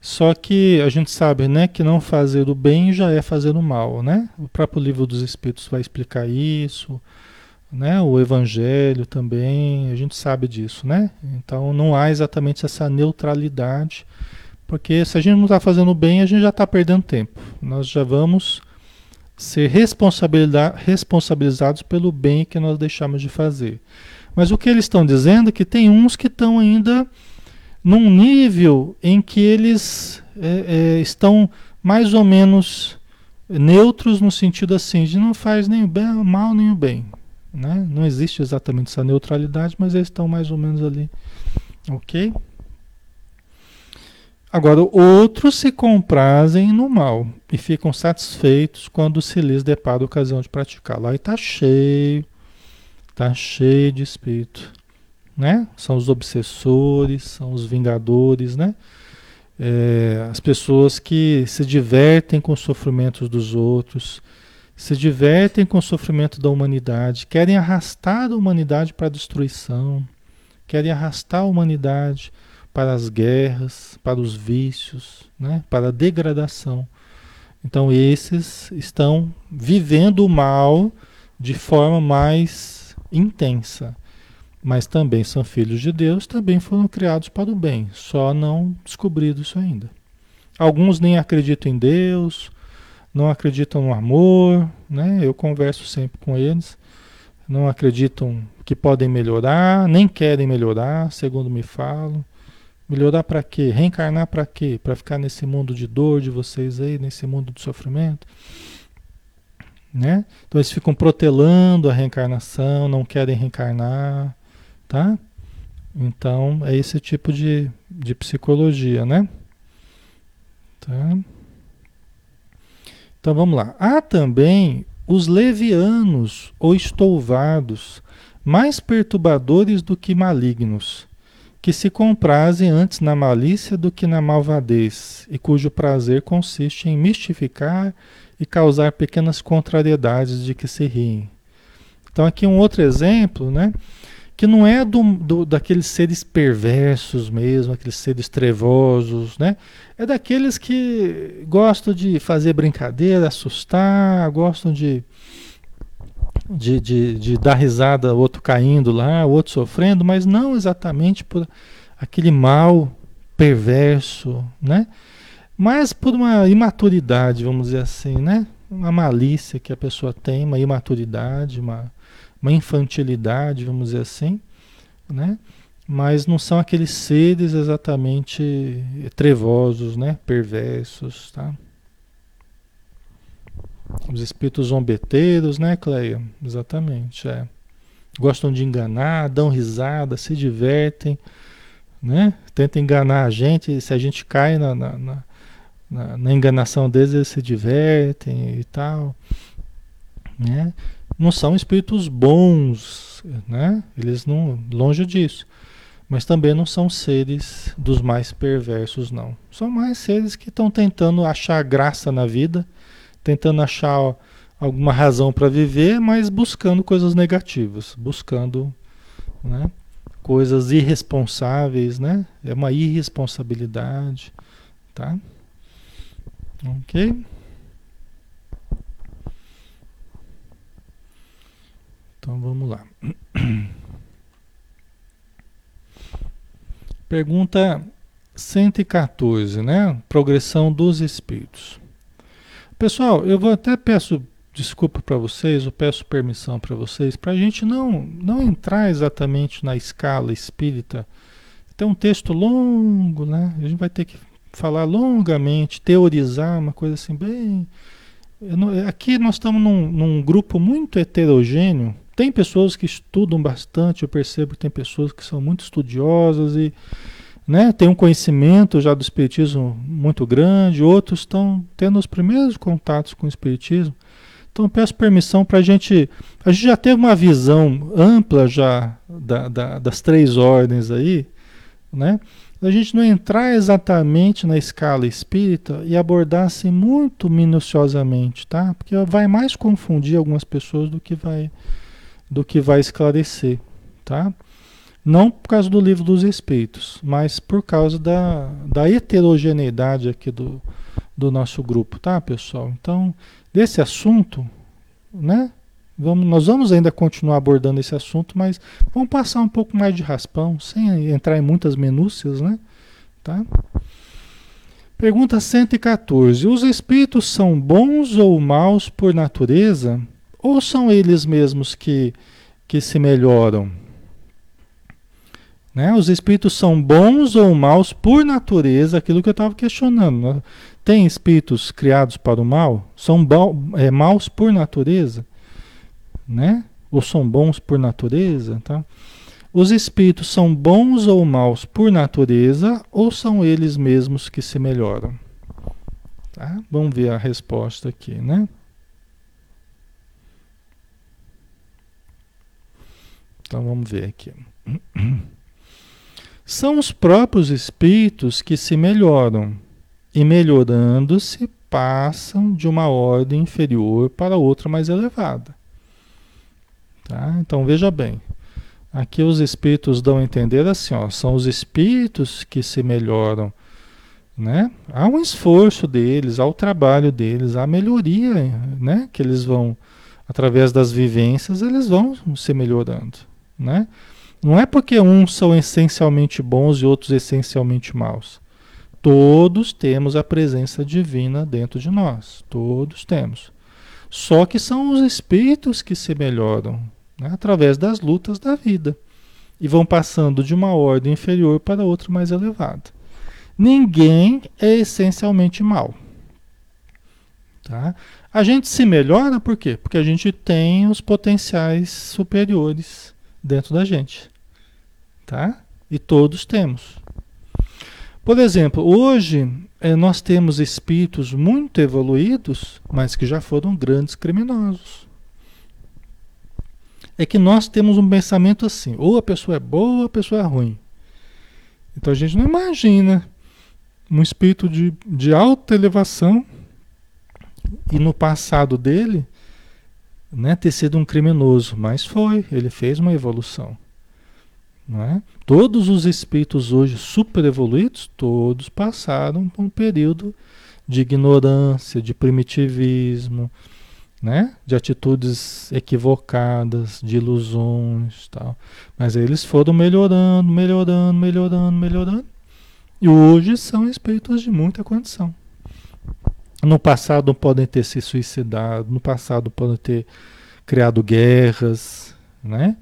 só que a gente sabe, né, que não fazer o bem já é fazer o mal, né? O próprio livro dos Espíritos vai explicar isso, né? O evangelho também, a gente sabe disso, né? Então não há exatamente essa neutralidade, porque se a gente não está fazendo bem, a gente já está perdendo tempo. Nós já vamos ser responsabilizados pelo bem que nós deixamos de fazer. Mas o que eles estão dizendo é que tem uns que estão ainda num nível em que eles é, é, estão mais ou menos neutros no sentido assim, de não faz nem o bem, mal nem o bem. Né? Não existe exatamente essa neutralidade, mas eles estão mais ou menos ali. Ok? Agora, outros se comprazem no mal e ficam satisfeitos quando se lhes depara a ocasião de praticá-lo. Está cheio, está cheio de espírito. Né? São os obsessores, são os vingadores, né? É, as pessoas que se divertem com os sofrimentos dos outros, se divertem com o sofrimento da humanidade, querem arrastar a humanidade para a destruição, querem arrastar a humanidade para as guerras, para os vícios, né? para a degradação. Então, esses estão vivendo o mal de forma mais intensa, mas também são filhos de Deus, também foram criados para o bem, só não descobrido isso ainda. Alguns nem acreditam em Deus, não acreditam no amor, né? Eu converso sempre com eles, não acreditam que podem melhorar, nem querem melhorar, segundo me falam. Melhorar para quê? Reencarnar para quê? Para ficar nesse mundo de dor de vocês aí, nesse mundo de sofrimento? Né? Então eles ficam protelando a reencarnação, não querem reencarnar, tá? Então é esse tipo de, de psicologia, né? Tá? Então vamos lá. Há também os levianos ou estouvados, mais perturbadores do que malignos, que se comprazem antes na malícia do que na malvadez, e cujo prazer consiste em mistificar e causar pequenas contrariedades de que se riem. Então aqui um outro exemplo, né? que não é do, do, daqueles seres perversos mesmo, aqueles seres trevosos, né? É daqueles que gostam de fazer brincadeira, assustar, gostam de, de, de, de dar risada, outro caindo lá, outro sofrendo, mas não exatamente por aquele mal perverso, né? Mas por uma imaturidade, vamos dizer assim, né? Uma malícia que a pessoa tem, uma imaturidade, uma uma infantilidade, vamos dizer assim, né? Mas não são aqueles seres exatamente trevosos, né? Perversos, tá? Os espíritos zombeteiros, né, Cleia? Exatamente, é. Gostam de enganar, dão risada, se divertem, né? Tentam enganar a gente, se a gente cai na, na, na, na enganação deles, eles se divertem e tal, né? não são espíritos bons, né? Eles não, longe disso. Mas também não são seres dos mais perversos, não. São mais seres que estão tentando achar graça na vida, tentando achar alguma razão para viver, mas buscando coisas negativas, buscando né, coisas irresponsáveis, né? É uma irresponsabilidade, tá? Ok? Então vamos lá. Pergunta 114, né? Progressão dos espíritos. Pessoal, eu vou até peço desculpa para vocês, eu peço permissão para vocês, para a gente não, não entrar exatamente na escala espírita. Tem um texto longo, né? A gente vai ter que falar longamente, teorizar, uma coisa assim, bem. Não, aqui nós estamos num, num grupo muito heterogêneo, tem pessoas que estudam bastante, eu percebo que tem pessoas que são muito estudiosas e né, tem um conhecimento já do Espiritismo muito grande, outros estão tendo os primeiros contatos com o Espiritismo. Então peço permissão para a gente. A gente já teve uma visão ampla já da, da, das três ordens aí, né? A gente não entrar exatamente na escala espírita e abordar assim muito minuciosamente, tá? Porque vai mais confundir algumas pessoas do que vai do que vai esclarecer, tá? Não por causa do livro dos Espíritos, mas por causa da, da heterogeneidade aqui do, do nosso grupo, tá, pessoal? Então, desse assunto, né? Vamos, nós vamos ainda continuar abordando esse assunto, mas vamos passar um pouco mais de raspão, sem entrar em muitas minúcias, né? Tá? Pergunta 114. Os espíritos são bons ou maus por natureza? Ou são eles mesmos que, que se melhoram? Né? Os espíritos são bons ou maus por natureza, aquilo que eu estava questionando. Né? Tem espíritos criados para o mal? São é, maus por natureza? Né? Ou são bons por natureza? Tá? Os espíritos são bons ou maus por natureza ou são eles mesmos que se melhoram? Tá? Vamos ver a resposta aqui, né? Então vamos ver aqui. São os próprios espíritos que se melhoram e melhorando-se passam de uma ordem inferior para outra mais elevada. Tá? Então veja bem, aqui os espíritos dão a entender assim, ó, são os espíritos que se melhoram, né? Há um esforço deles, há o trabalho deles, há a melhoria, né? Que eles vão através das vivências, eles vão se melhorando né? Não é porque uns são essencialmente bons e outros essencialmente maus. Todos temos a presença divina dentro de nós. Todos temos. Só que são os espíritos que se melhoram né? através das lutas da vida e vão passando de uma ordem inferior para outra mais elevada. Ninguém é essencialmente mal. Tá? A gente se melhora por quê? Porque a gente tem os potenciais superiores dentro da gente. Tá? E todos temos. Por exemplo, hoje eh, nós temos espíritos muito evoluídos, mas que já foram grandes criminosos. É que nós temos um pensamento assim: ou a pessoa é boa ou a pessoa é ruim. Então a gente não imagina um espírito de, de alta elevação e no passado dele né, ter sido um criminoso, mas foi, ele fez uma evolução. É? Todos os espíritos hoje super evoluídos, todos passaram por um período de ignorância, de primitivismo, né? de atitudes equivocadas, de ilusões tal. Mas eles foram melhorando, melhorando, melhorando, melhorando. E hoje são espíritos de muita condição. No passado podem ter se suicidado, no passado podem ter criado guerras, né?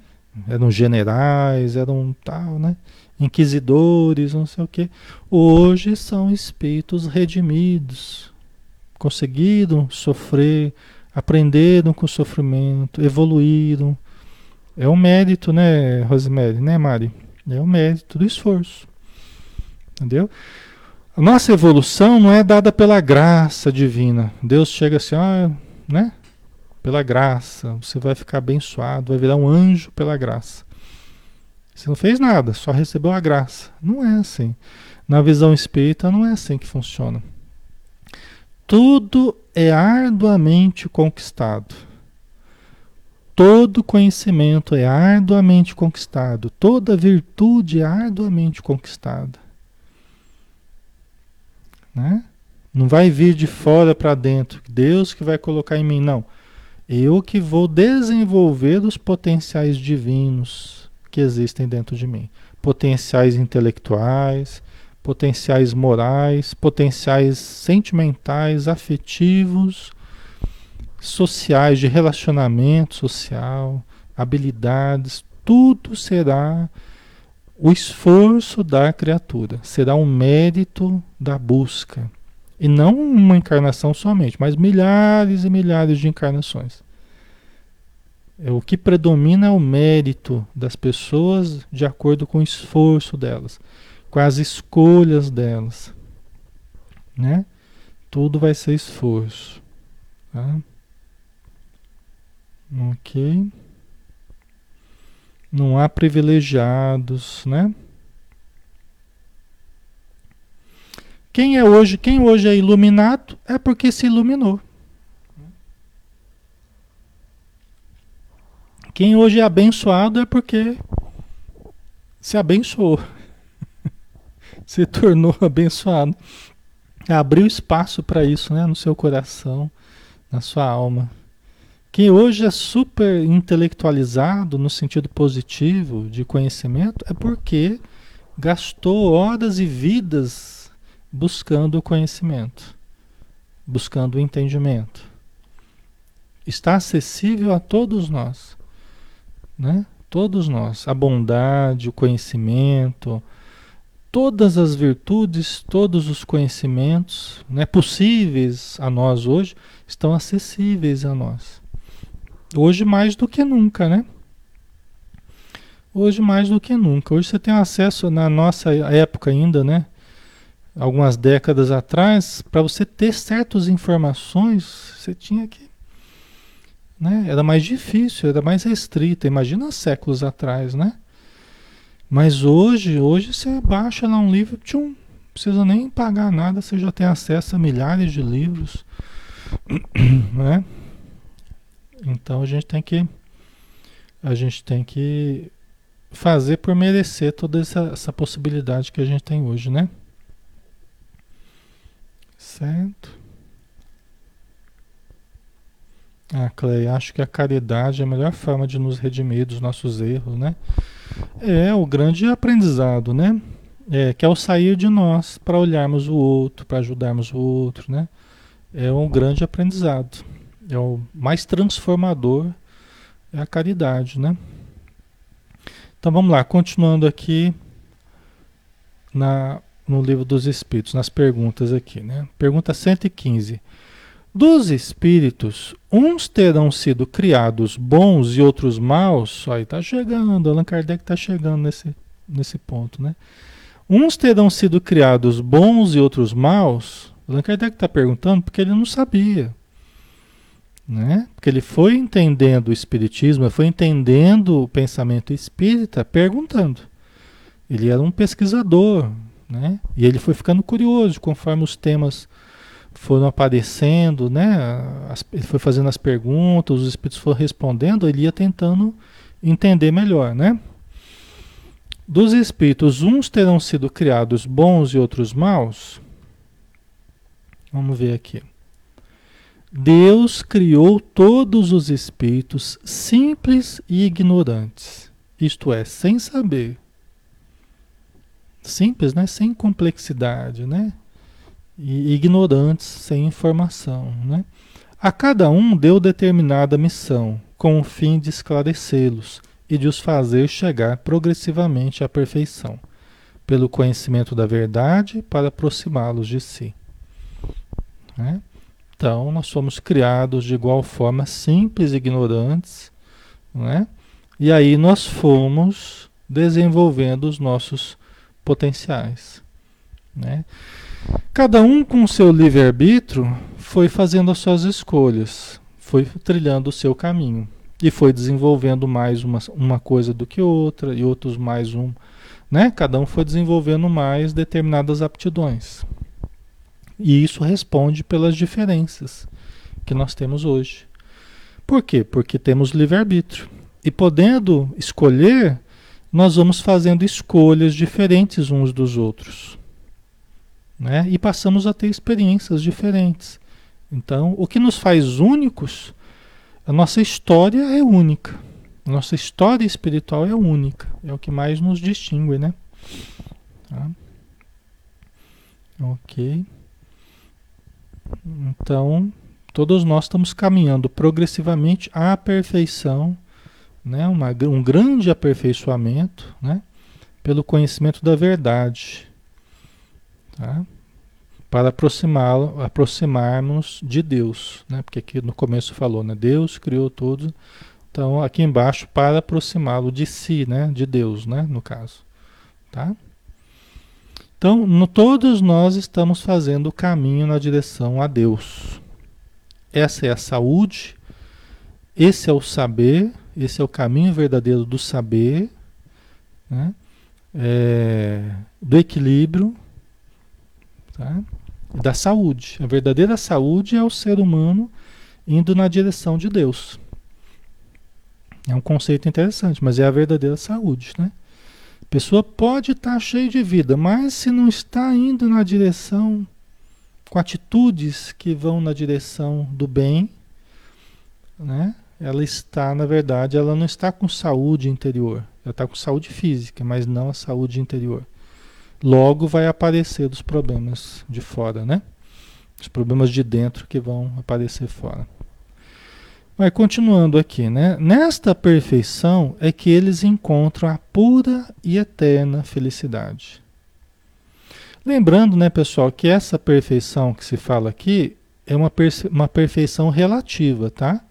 Eram generais, eram tal, né? Inquisidores, não sei o quê. Hoje são espíritos redimidos, conseguiram sofrer, aprenderam com o sofrimento, evoluíram. É um mérito, né, Rosemary, né, Mari? É um mérito do esforço. Entendeu? A nossa evolução não é dada pela graça divina. Deus chega assim, ah, né? pela graça, você vai ficar abençoado, vai virar um anjo pela graça. Você não fez nada, só recebeu a graça. Não é assim. Na visão espírita, não é assim que funciona. Tudo é arduamente conquistado. Todo conhecimento é arduamente conquistado. Toda virtude é arduamente conquistada. Né? Não vai vir de fora para dentro. Deus que vai colocar em mim, não. Eu que vou desenvolver os potenciais divinos que existem dentro de mim. Potenciais intelectuais, potenciais morais, potenciais sentimentais, afetivos, sociais, de relacionamento social, habilidades, tudo será o esforço da criatura, será um mérito da busca. E não uma encarnação somente, mas milhares e milhares de encarnações. É, o que predomina é o mérito das pessoas de acordo com o esforço delas, com as escolhas delas. Né? Tudo vai ser esforço. Tá? Ok. Não há privilegiados, né? Quem é hoje, quem hoje é iluminado é porque se iluminou. Quem hoje é abençoado é porque se abençoou. Se tornou abençoado. Abriu espaço para isso, né, no seu coração, na sua alma. Quem hoje é super intelectualizado no sentido positivo de conhecimento é porque gastou horas e vidas buscando o conhecimento, buscando o entendimento. Está acessível a todos nós, né? Todos nós, a bondade, o conhecimento, todas as virtudes, todos os conhecimentos, né, possíveis a nós hoje, estão acessíveis a nós. Hoje mais do que nunca, né? Hoje mais do que nunca. Hoje você tem acesso na nossa época ainda, né? algumas décadas atrás, para você ter certas informações, você tinha que. Né? Era mais difícil, era mais restrita. Imagina séculos atrás, né? Mas hoje, hoje você baixa lá um livro, tchum, precisa nem pagar nada, você já tem acesso a milhares de livros. Né? Então a gente tem que a gente tem que fazer por merecer toda essa, essa possibilidade que a gente tem hoje, né? Certo? Ah, Clay, acho que a caridade é a melhor forma de nos redimir dos nossos erros, né? É o grande aprendizado, né? É, que é o sair de nós para olharmos o outro, para ajudarmos o outro, né? É um grande aprendizado. É o mais transformador é a caridade, né? Então vamos lá, continuando aqui na no livro dos Espíritos, nas perguntas aqui, né? Pergunta 115. Dos espíritos, uns terão sido criados bons e outros maus. Aí está chegando, Allan Kardec está chegando nesse, nesse ponto, né? Uns terão sido criados bons e outros maus. Allan Kardec está perguntando porque ele não sabia. Né? Porque ele foi entendendo o espiritismo, foi entendendo o pensamento espírita, perguntando. Ele era um pesquisador, né? E ele foi ficando curioso conforme os temas foram aparecendo, né? As, ele foi fazendo as perguntas, os espíritos foram respondendo, ele ia tentando entender melhor, né? Dos espíritos, uns terão sido criados bons e outros maus. Vamos ver aqui. Deus criou todos os espíritos simples e ignorantes, isto é, sem saber simples, né? sem complexidade, né? E ignorantes, sem informação. Né? A cada um deu determinada missão, com o fim de esclarecê-los e de os fazer chegar progressivamente à perfeição, pelo conhecimento da verdade, para aproximá-los de si. Né? Então, nós somos criados de igual forma simples e ignorantes, né? e aí nós fomos desenvolvendo os nossos potenciais. Né? Cada um com seu livre-arbítrio foi fazendo as suas escolhas, foi trilhando o seu caminho e foi desenvolvendo mais uma, uma coisa do que outra e outros mais um, né? Cada um foi desenvolvendo mais determinadas aptidões. E isso responde pelas diferenças que nós temos hoje. Por quê? Porque temos livre-arbítrio. E podendo escolher, nós vamos fazendo escolhas diferentes uns dos outros. Né? E passamos a ter experiências diferentes. Então, o que nos faz únicos, a nossa história é única. A nossa história espiritual é única. É o que mais nos distingue, né? Tá? Ok. Então, todos nós estamos caminhando progressivamente à perfeição, né? Uma, um grande aperfeiçoamento, né? Pelo conhecimento da verdade, tá? Para aproximá-lo, aproximarmos de Deus, né? Porque aqui no começo falou, né? Deus criou tudo. Então, aqui embaixo, para aproximá-lo de si, né? De Deus, né? No caso, tá? Então, no, todos nós estamos fazendo o caminho na direção a Deus. Essa é a saúde, esse é o saber, esse é o caminho verdadeiro do saber, né? é, do equilíbrio tá? da saúde. A verdadeira saúde é o ser humano indo na direção de Deus. É um conceito interessante, mas é a verdadeira saúde, né? A pessoa pode estar tá cheia de vida, mas se não está indo na direção, com atitudes que vão na direção do bem, né? Ela está, na verdade, ela não está com saúde interior. Ela está com saúde física, mas não a saúde interior. Logo vai aparecer os problemas de fora, né? Os problemas de dentro que vão aparecer fora. Mas continuando aqui, né? Nesta perfeição é que eles encontram a pura e eterna felicidade. Lembrando, né, pessoal, que essa perfeição que se fala aqui é uma, uma perfeição relativa, tá?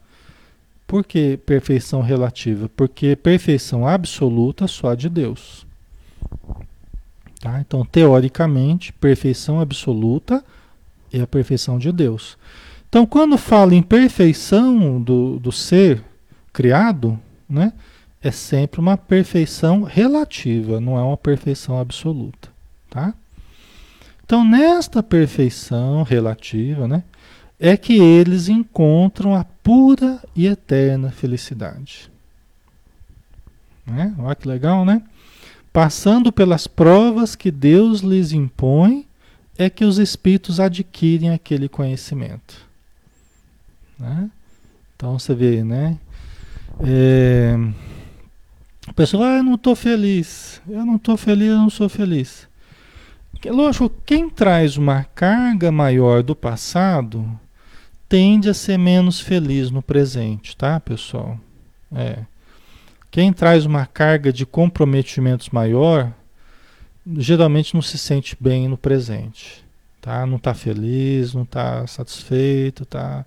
Por que perfeição relativa? Porque perfeição absoluta só de Deus. Tá? Então, teoricamente, perfeição absoluta é a perfeição de Deus. Então, quando fala em perfeição do, do ser criado, né, é sempre uma perfeição relativa, não é uma perfeição absoluta. Tá? Então, nesta perfeição relativa, né, é que eles encontram a pura e eterna felicidade. Né? Olha que legal, né? Passando pelas provas que Deus lhes impõe, é que os espíritos adquirem aquele conhecimento. Né? Então você vê, né? É... A pessoa, ah, eu não estou feliz, eu não estou feliz, eu não sou feliz. Lógico, quem traz uma carga maior do passado tende a ser menos feliz no presente, tá, pessoal? É. Quem traz uma carga de comprometimentos maior, geralmente não se sente bem no presente, tá? Não está feliz, não está satisfeito, tá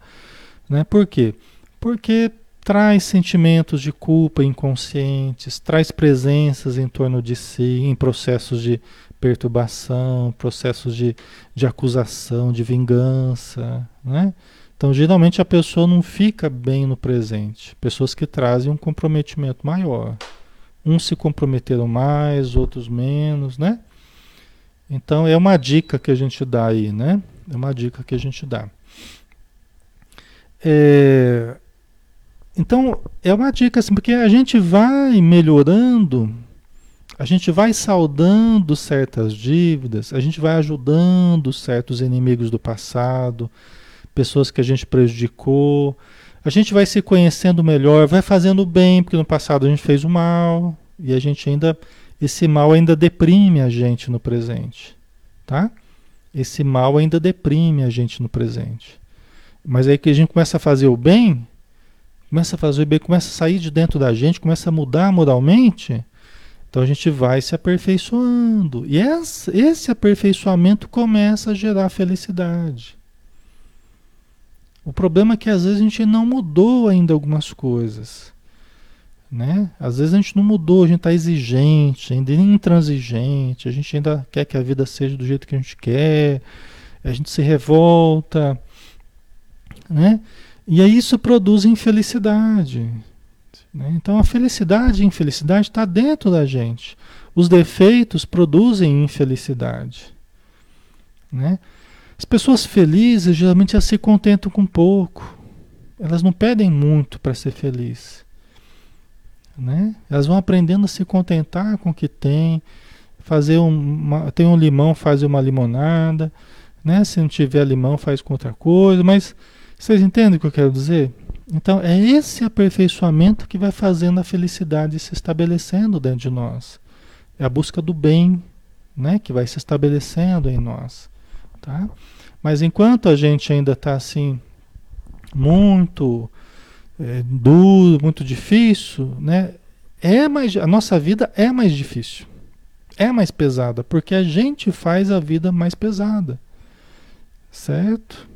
né? Por quê? Porque traz sentimentos de culpa inconscientes, traz presenças em torno de si, em processos de perturbação, processos de, de acusação, de vingança, né? Então, geralmente a pessoa não fica bem no presente. Pessoas que trazem um comprometimento maior. Uns se comprometeram mais, outros menos, né? Então, é uma dica que a gente dá aí, né? É uma dica que a gente dá. É, então, é uma dica assim, porque a gente vai melhorando, a gente vai saudando certas dívidas, a gente vai ajudando certos inimigos do passado, pessoas que a gente prejudicou, a gente vai se conhecendo melhor, vai fazendo bem, porque no passado a gente fez o mal, e a gente ainda, esse mal ainda deprime a gente no presente, tá? Esse mal ainda deprime a gente no presente. Mas aí que a gente começa a fazer o bem, começa a fazer o bem, começa a sair de dentro da gente, começa a mudar moralmente, então a gente vai se aperfeiçoando. E esse aperfeiçoamento começa a gerar felicidade. O problema é que às vezes a gente não mudou ainda algumas coisas. Né? Às vezes a gente não mudou, a gente está exigente, ainda intransigente, a gente ainda quer que a vida seja do jeito que a gente quer, a gente se revolta, né? E aí isso produz infelicidade. Né? Então a felicidade e infelicidade está dentro da gente. Os defeitos produzem infelicidade. Né? As pessoas felizes geralmente elas se contentam com pouco. Elas não pedem muito para ser feliz. Né? Elas vão aprendendo a se contentar com o que tem. Fazer uma, tem um limão, faz uma limonada. Né? Se não tiver limão, faz com outra coisa. Mas vocês entendem o que eu quero dizer? Então é esse aperfeiçoamento que vai fazendo a felicidade se estabelecendo dentro de nós. É a busca do bem, né, que vai se estabelecendo em nós, tá? Mas enquanto a gente ainda está assim muito é, duro, muito difícil, né? É mais, a nossa vida é mais difícil, é mais pesada, porque a gente faz a vida mais pesada, certo?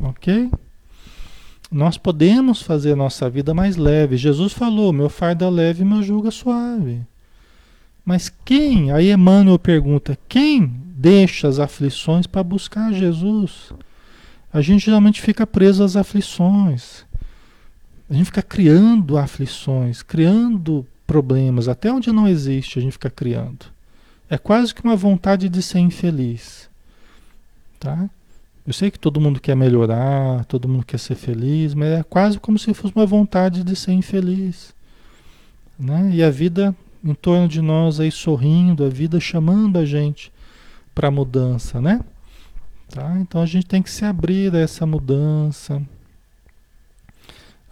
Ok? Nós podemos fazer a nossa vida mais leve. Jesus falou: meu fardo é leve, meu jugo é suave. Mas quem? Aí Emmanuel pergunta: quem deixa as aflições para buscar Jesus? A gente geralmente fica preso às aflições. A gente fica criando aflições, criando problemas, até onde não existe, a gente fica criando. É quase que uma vontade de ser infeliz. Tá? Eu sei que todo mundo quer melhorar, todo mundo quer ser feliz, mas é quase como se fosse uma vontade de ser infeliz. Né? E a vida em torno de nós aí sorrindo, a vida chamando a gente para a mudança, né? Tá? Então a gente tem que se abrir a essa mudança.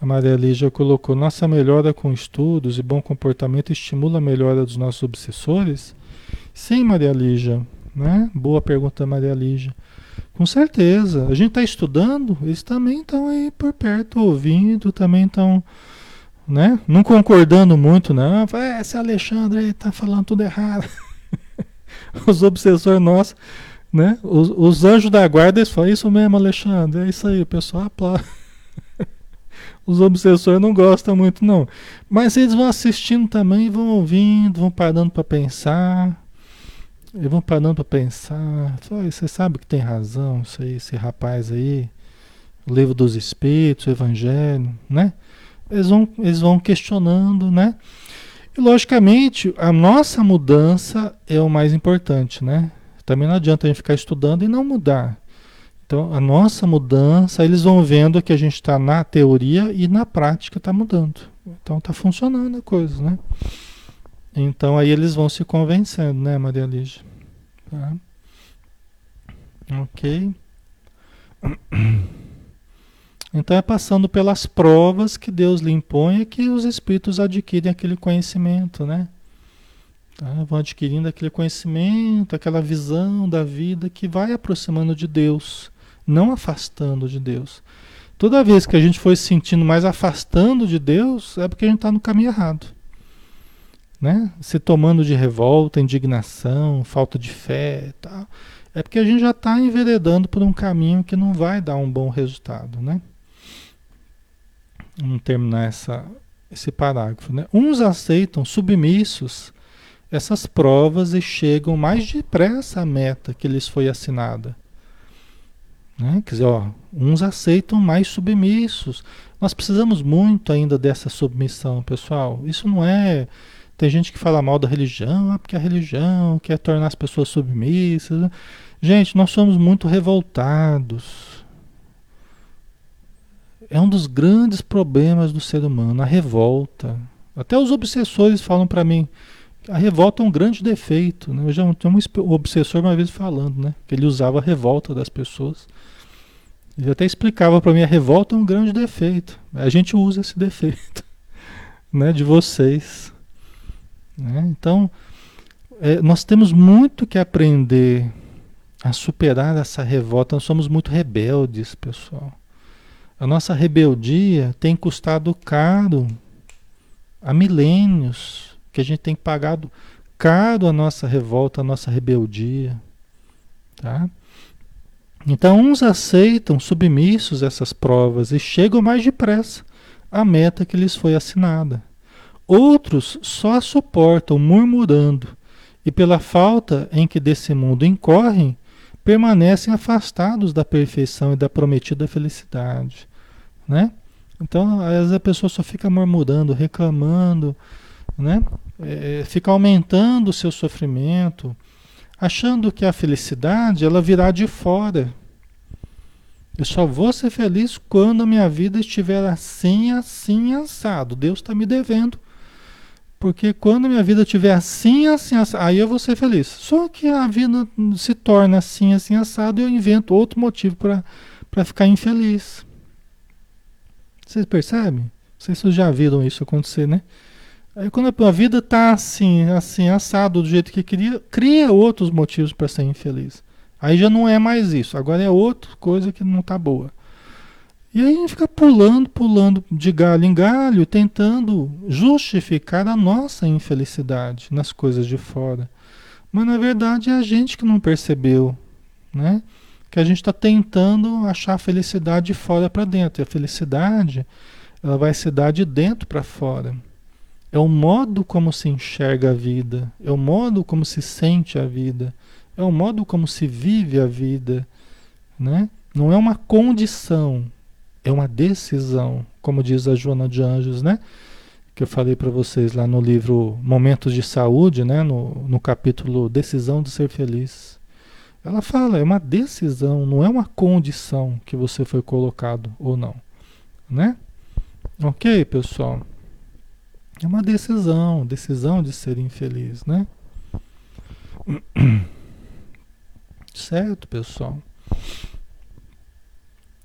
A Maria Lígia colocou: nossa melhora com estudos e bom comportamento estimula a melhora dos nossos obsessores? Sim, Maria Lígia. Né? Boa pergunta, Maria Lígia. Com certeza. A gente está estudando, eles também estão aí por perto, ouvindo, também estão. Né? Não concordando muito, não. É, esse Alexandre está falando tudo errado. Os obsessores nossos né? Os, os anjos da guarda eles falam, isso mesmo, Alexandre, é isso aí, o pessoal aplaude. Os obsessores não gostam muito, não. Mas eles vão assistindo também, vão ouvindo, vão parando para pensar. Eles vão parando para pensar. Você sabe que tem razão, isso aí, esse rapaz aí. O livro dos Espíritos, o Evangelho, né? Eles vão, eles vão questionando, né? E logicamente, a nossa mudança é o mais importante, né? Também não adianta a gente ficar estudando e não mudar. Então, a nossa mudança, eles vão vendo que a gente está na teoria e na prática está mudando. Então, está funcionando a coisa, né? Então, aí eles vão se convencendo, né, Maria Lígia? Tá? Ok. Então, é passando pelas provas que Deus lhe impõe que os espíritos adquirem aquele conhecimento, né? Tá? Vão adquirindo aquele conhecimento, aquela visão da vida que vai aproximando de Deus, não afastando de Deus. Toda vez que a gente for se sentindo mais afastando de Deus, é porque a gente está no caminho errado. Né? Se tomando de revolta, indignação, falta de fé tal. É porque a gente já está enveredando por um caminho que não vai dar um bom resultado. Né? Vamos terminar essa, esse parágrafo. Né? Uns aceitam submissos essas provas e chegam mais depressa à meta que lhes foi assinada. Né? Quer dizer, ó, uns aceitam mais submissos. Nós precisamos muito ainda dessa submissão, pessoal. Isso não é. Tem gente que fala mal da religião, ah, porque a religião quer tornar as pessoas submissas. Gente, nós somos muito revoltados. É um dos grandes problemas do ser humano, a revolta. Até os obsessores falam para mim, a revolta é um grande defeito. Né? Eu já tenho um obsessor uma vez falando, né? Que ele usava a revolta das pessoas. Ele até explicava para mim a revolta é um grande defeito. A gente usa esse defeito, né? De vocês. Né? Então, é, nós temos muito que aprender a superar essa revolta. Nós somos muito rebeldes, pessoal. A nossa rebeldia tem custado caro há milênios que a gente tem pagado caro a nossa revolta, a nossa rebeldia. Tá? Então, uns aceitam submissos essas provas e chegam mais depressa à meta que lhes foi assinada. Outros só a suportam murmurando e, pela falta em que desse mundo incorrem, permanecem afastados da perfeição e da prometida felicidade. né? Então, às vezes a pessoa só fica murmurando, reclamando, né? É, fica aumentando o seu sofrimento, achando que a felicidade ela virá de fora. Eu só vou ser feliz quando a minha vida estiver assim, assim, assado. Deus está me devendo. Porque quando minha vida estiver assim, assim, assado, aí eu vou ser feliz. Só que a vida se torna assim, assim, assado e eu invento outro motivo para ficar infeliz. Vocês percebem? Vocês já viram isso acontecer, né? Aí quando a vida está assim, assim, assado do jeito que queria, cria outros motivos para ser infeliz. Aí já não é mais isso, agora é outra coisa que não está boa. E aí a gente fica pulando, pulando de galho em galho, tentando justificar a nossa infelicidade nas coisas de fora. Mas na verdade é a gente que não percebeu, né? Que a gente está tentando achar a felicidade de fora para dentro. E a felicidade, ela vai se dar de dentro para fora. É o modo como se enxerga a vida, é o modo como se sente a vida, é o modo como se vive a vida, né? Não é uma condição, é uma decisão, como diz a Joana de Anjos, né? Que eu falei para vocês lá no livro Momentos de Saúde, né? No, no capítulo Decisão de Ser Feliz. Ela fala, é uma decisão, não é uma condição que você foi colocado ou não, né? Ok, pessoal? É uma decisão, decisão de ser infeliz, né? Certo, pessoal?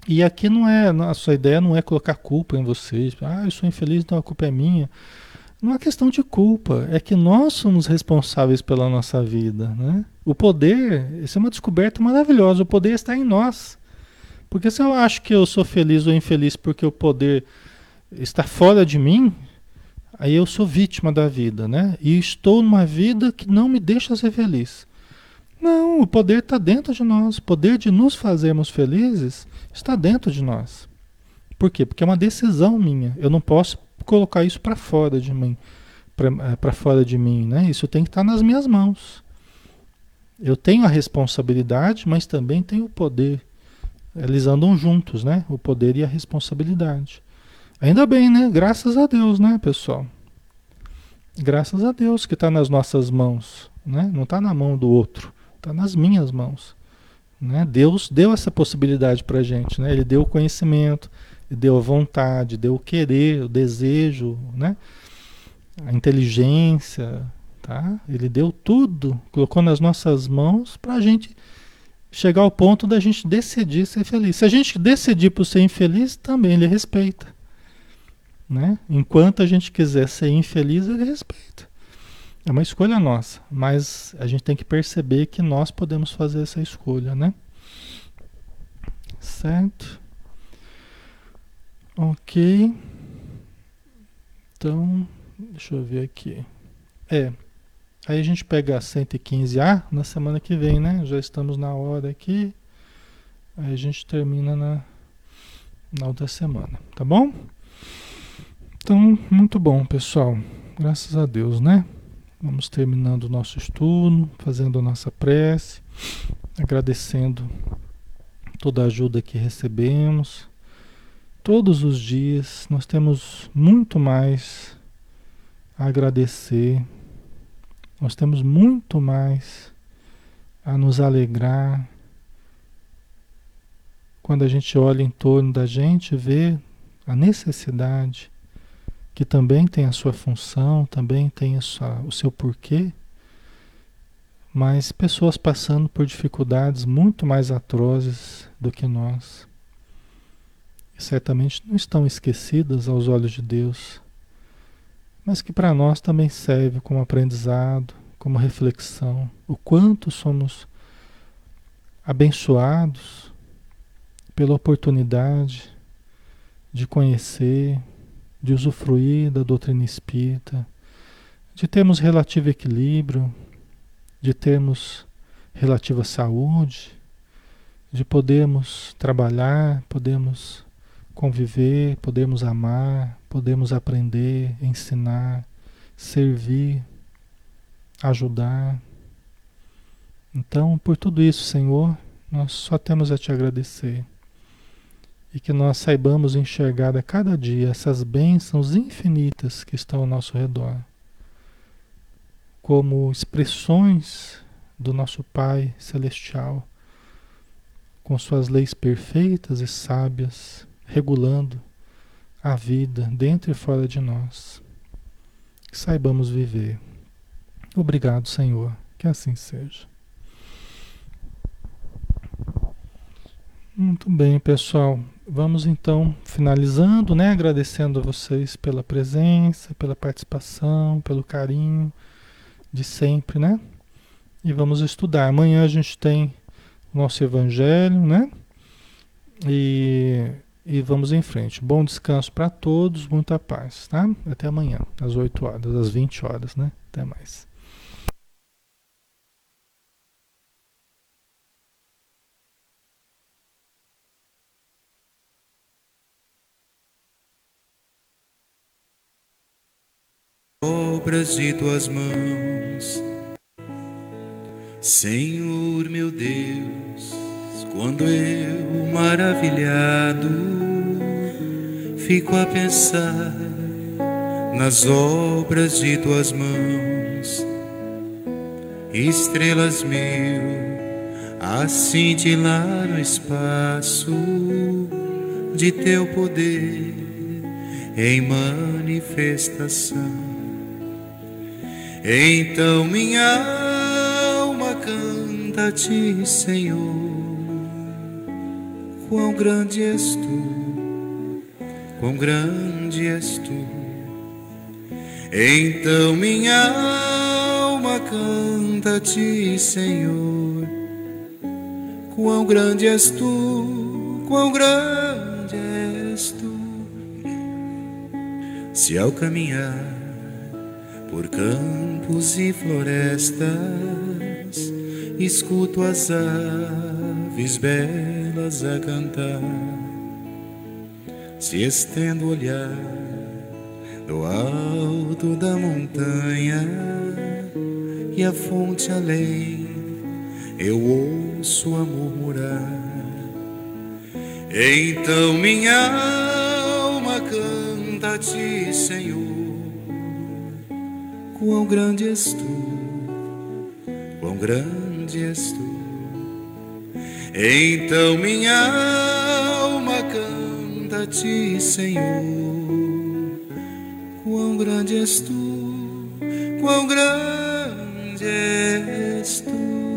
E aqui não é, a sua ideia não é colocar culpa em vocês. Ah, eu sou infeliz, então a culpa é minha. Não é questão de culpa, é que nós somos responsáveis pela nossa vida, né? O poder, isso é uma descoberta maravilhosa, o poder está em nós. Porque se eu acho que eu sou feliz ou infeliz porque o poder está fora de mim, Aí eu sou vítima da vida, né? E estou numa vida que não me deixa ser feliz. Não, o poder está dentro de nós. O poder de nos fazermos felizes está dentro de nós. Por quê? Porque é uma decisão minha. Eu não posso colocar isso para fora de mim, para eh, fora de mim, né? Isso tem que estar tá nas minhas mãos. Eu tenho a responsabilidade, mas também tenho o poder. Eles andam juntos, né? O poder e a responsabilidade. Ainda bem, né? Graças a Deus, né, pessoal? Graças a Deus que está nas nossas mãos, né? Não está na mão do outro, está nas minhas mãos. Né? Deus deu essa possibilidade para a gente, né? Ele deu o conhecimento, deu a vontade, deu o querer, o desejo, né? A inteligência, tá? Ele deu tudo, colocou nas nossas mãos para a gente chegar ao ponto da gente decidir ser feliz. Se a gente decidir por ser infeliz, também ele respeita. Né? Enquanto a gente quiser ser infeliz, ele respeita. É uma escolha nossa, mas a gente tem que perceber que nós podemos fazer essa escolha, né? Certo? Ok. Então, deixa eu ver aqui. É. Aí a gente pega a 115A na semana que vem, né? Já estamos na hora aqui. Aí a gente termina na, na outra semana, tá bom? Então, muito bom, pessoal. Graças a Deus, né? Vamos terminando o nosso estudo, fazendo a nossa prece, agradecendo toda a ajuda que recebemos. Todos os dias nós temos muito mais a agradecer, nós temos muito mais a nos alegrar. Quando a gente olha em torno da gente, vê a necessidade que também tem a sua função, também tem sua, o seu porquê, mas pessoas passando por dificuldades muito mais atrozes do que nós. E certamente não estão esquecidas aos olhos de Deus, mas que para nós também serve como aprendizado, como reflexão, o quanto somos abençoados pela oportunidade de conhecer, de usufruir da doutrina espírita, de termos relativo equilíbrio, de termos relativa saúde, de podermos trabalhar, podemos conviver, podemos amar, podemos aprender, ensinar, servir, ajudar. Então, por tudo isso, Senhor, nós só temos a te agradecer. E que nós saibamos enxergar a cada dia essas bênçãos infinitas que estão ao nosso redor, como expressões do nosso Pai Celestial, com suas leis perfeitas e sábias, regulando a vida dentro e fora de nós. Que saibamos viver. Obrigado, Senhor. Que assim seja. Muito bem, pessoal. Vamos então finalizando, né? Agradecendo a vocês pela presença, pela participação, pelo carinho de sempre, né? E vamos estudar. Amanhã a gente tem o nosso evangelho, né? E, e vamos em frente. Bom descanso para todos, muita paz, tá? Até amanhã, às 8 horas, às 20 horas, né? Até mais. Obras de tuas mãos. Senhor meu Deus, quando eu maravilhado fico a pensar nas obras de tuas mãos, estrelas mil a cintilar no espaço de teu poder em manifestação. Então minha alma canta a ti, Senhor. Quão grande és tu, quão grande és tu. Então minha alma canta a ti, Senhor. Quão grande és tu, quão grande és tu. Se ao caminhar por campos e florestas, escuto as aves belas a cantar. Se estendo o olhar do alto da montanha e a fonte além, eu ouço a murmurar. Então minha alma canta a ti, Senhor Quão grande és tu, quão grande és tu. Então minha alma canta a ti, Senhor. Quão grande és tu, quão grande és tu.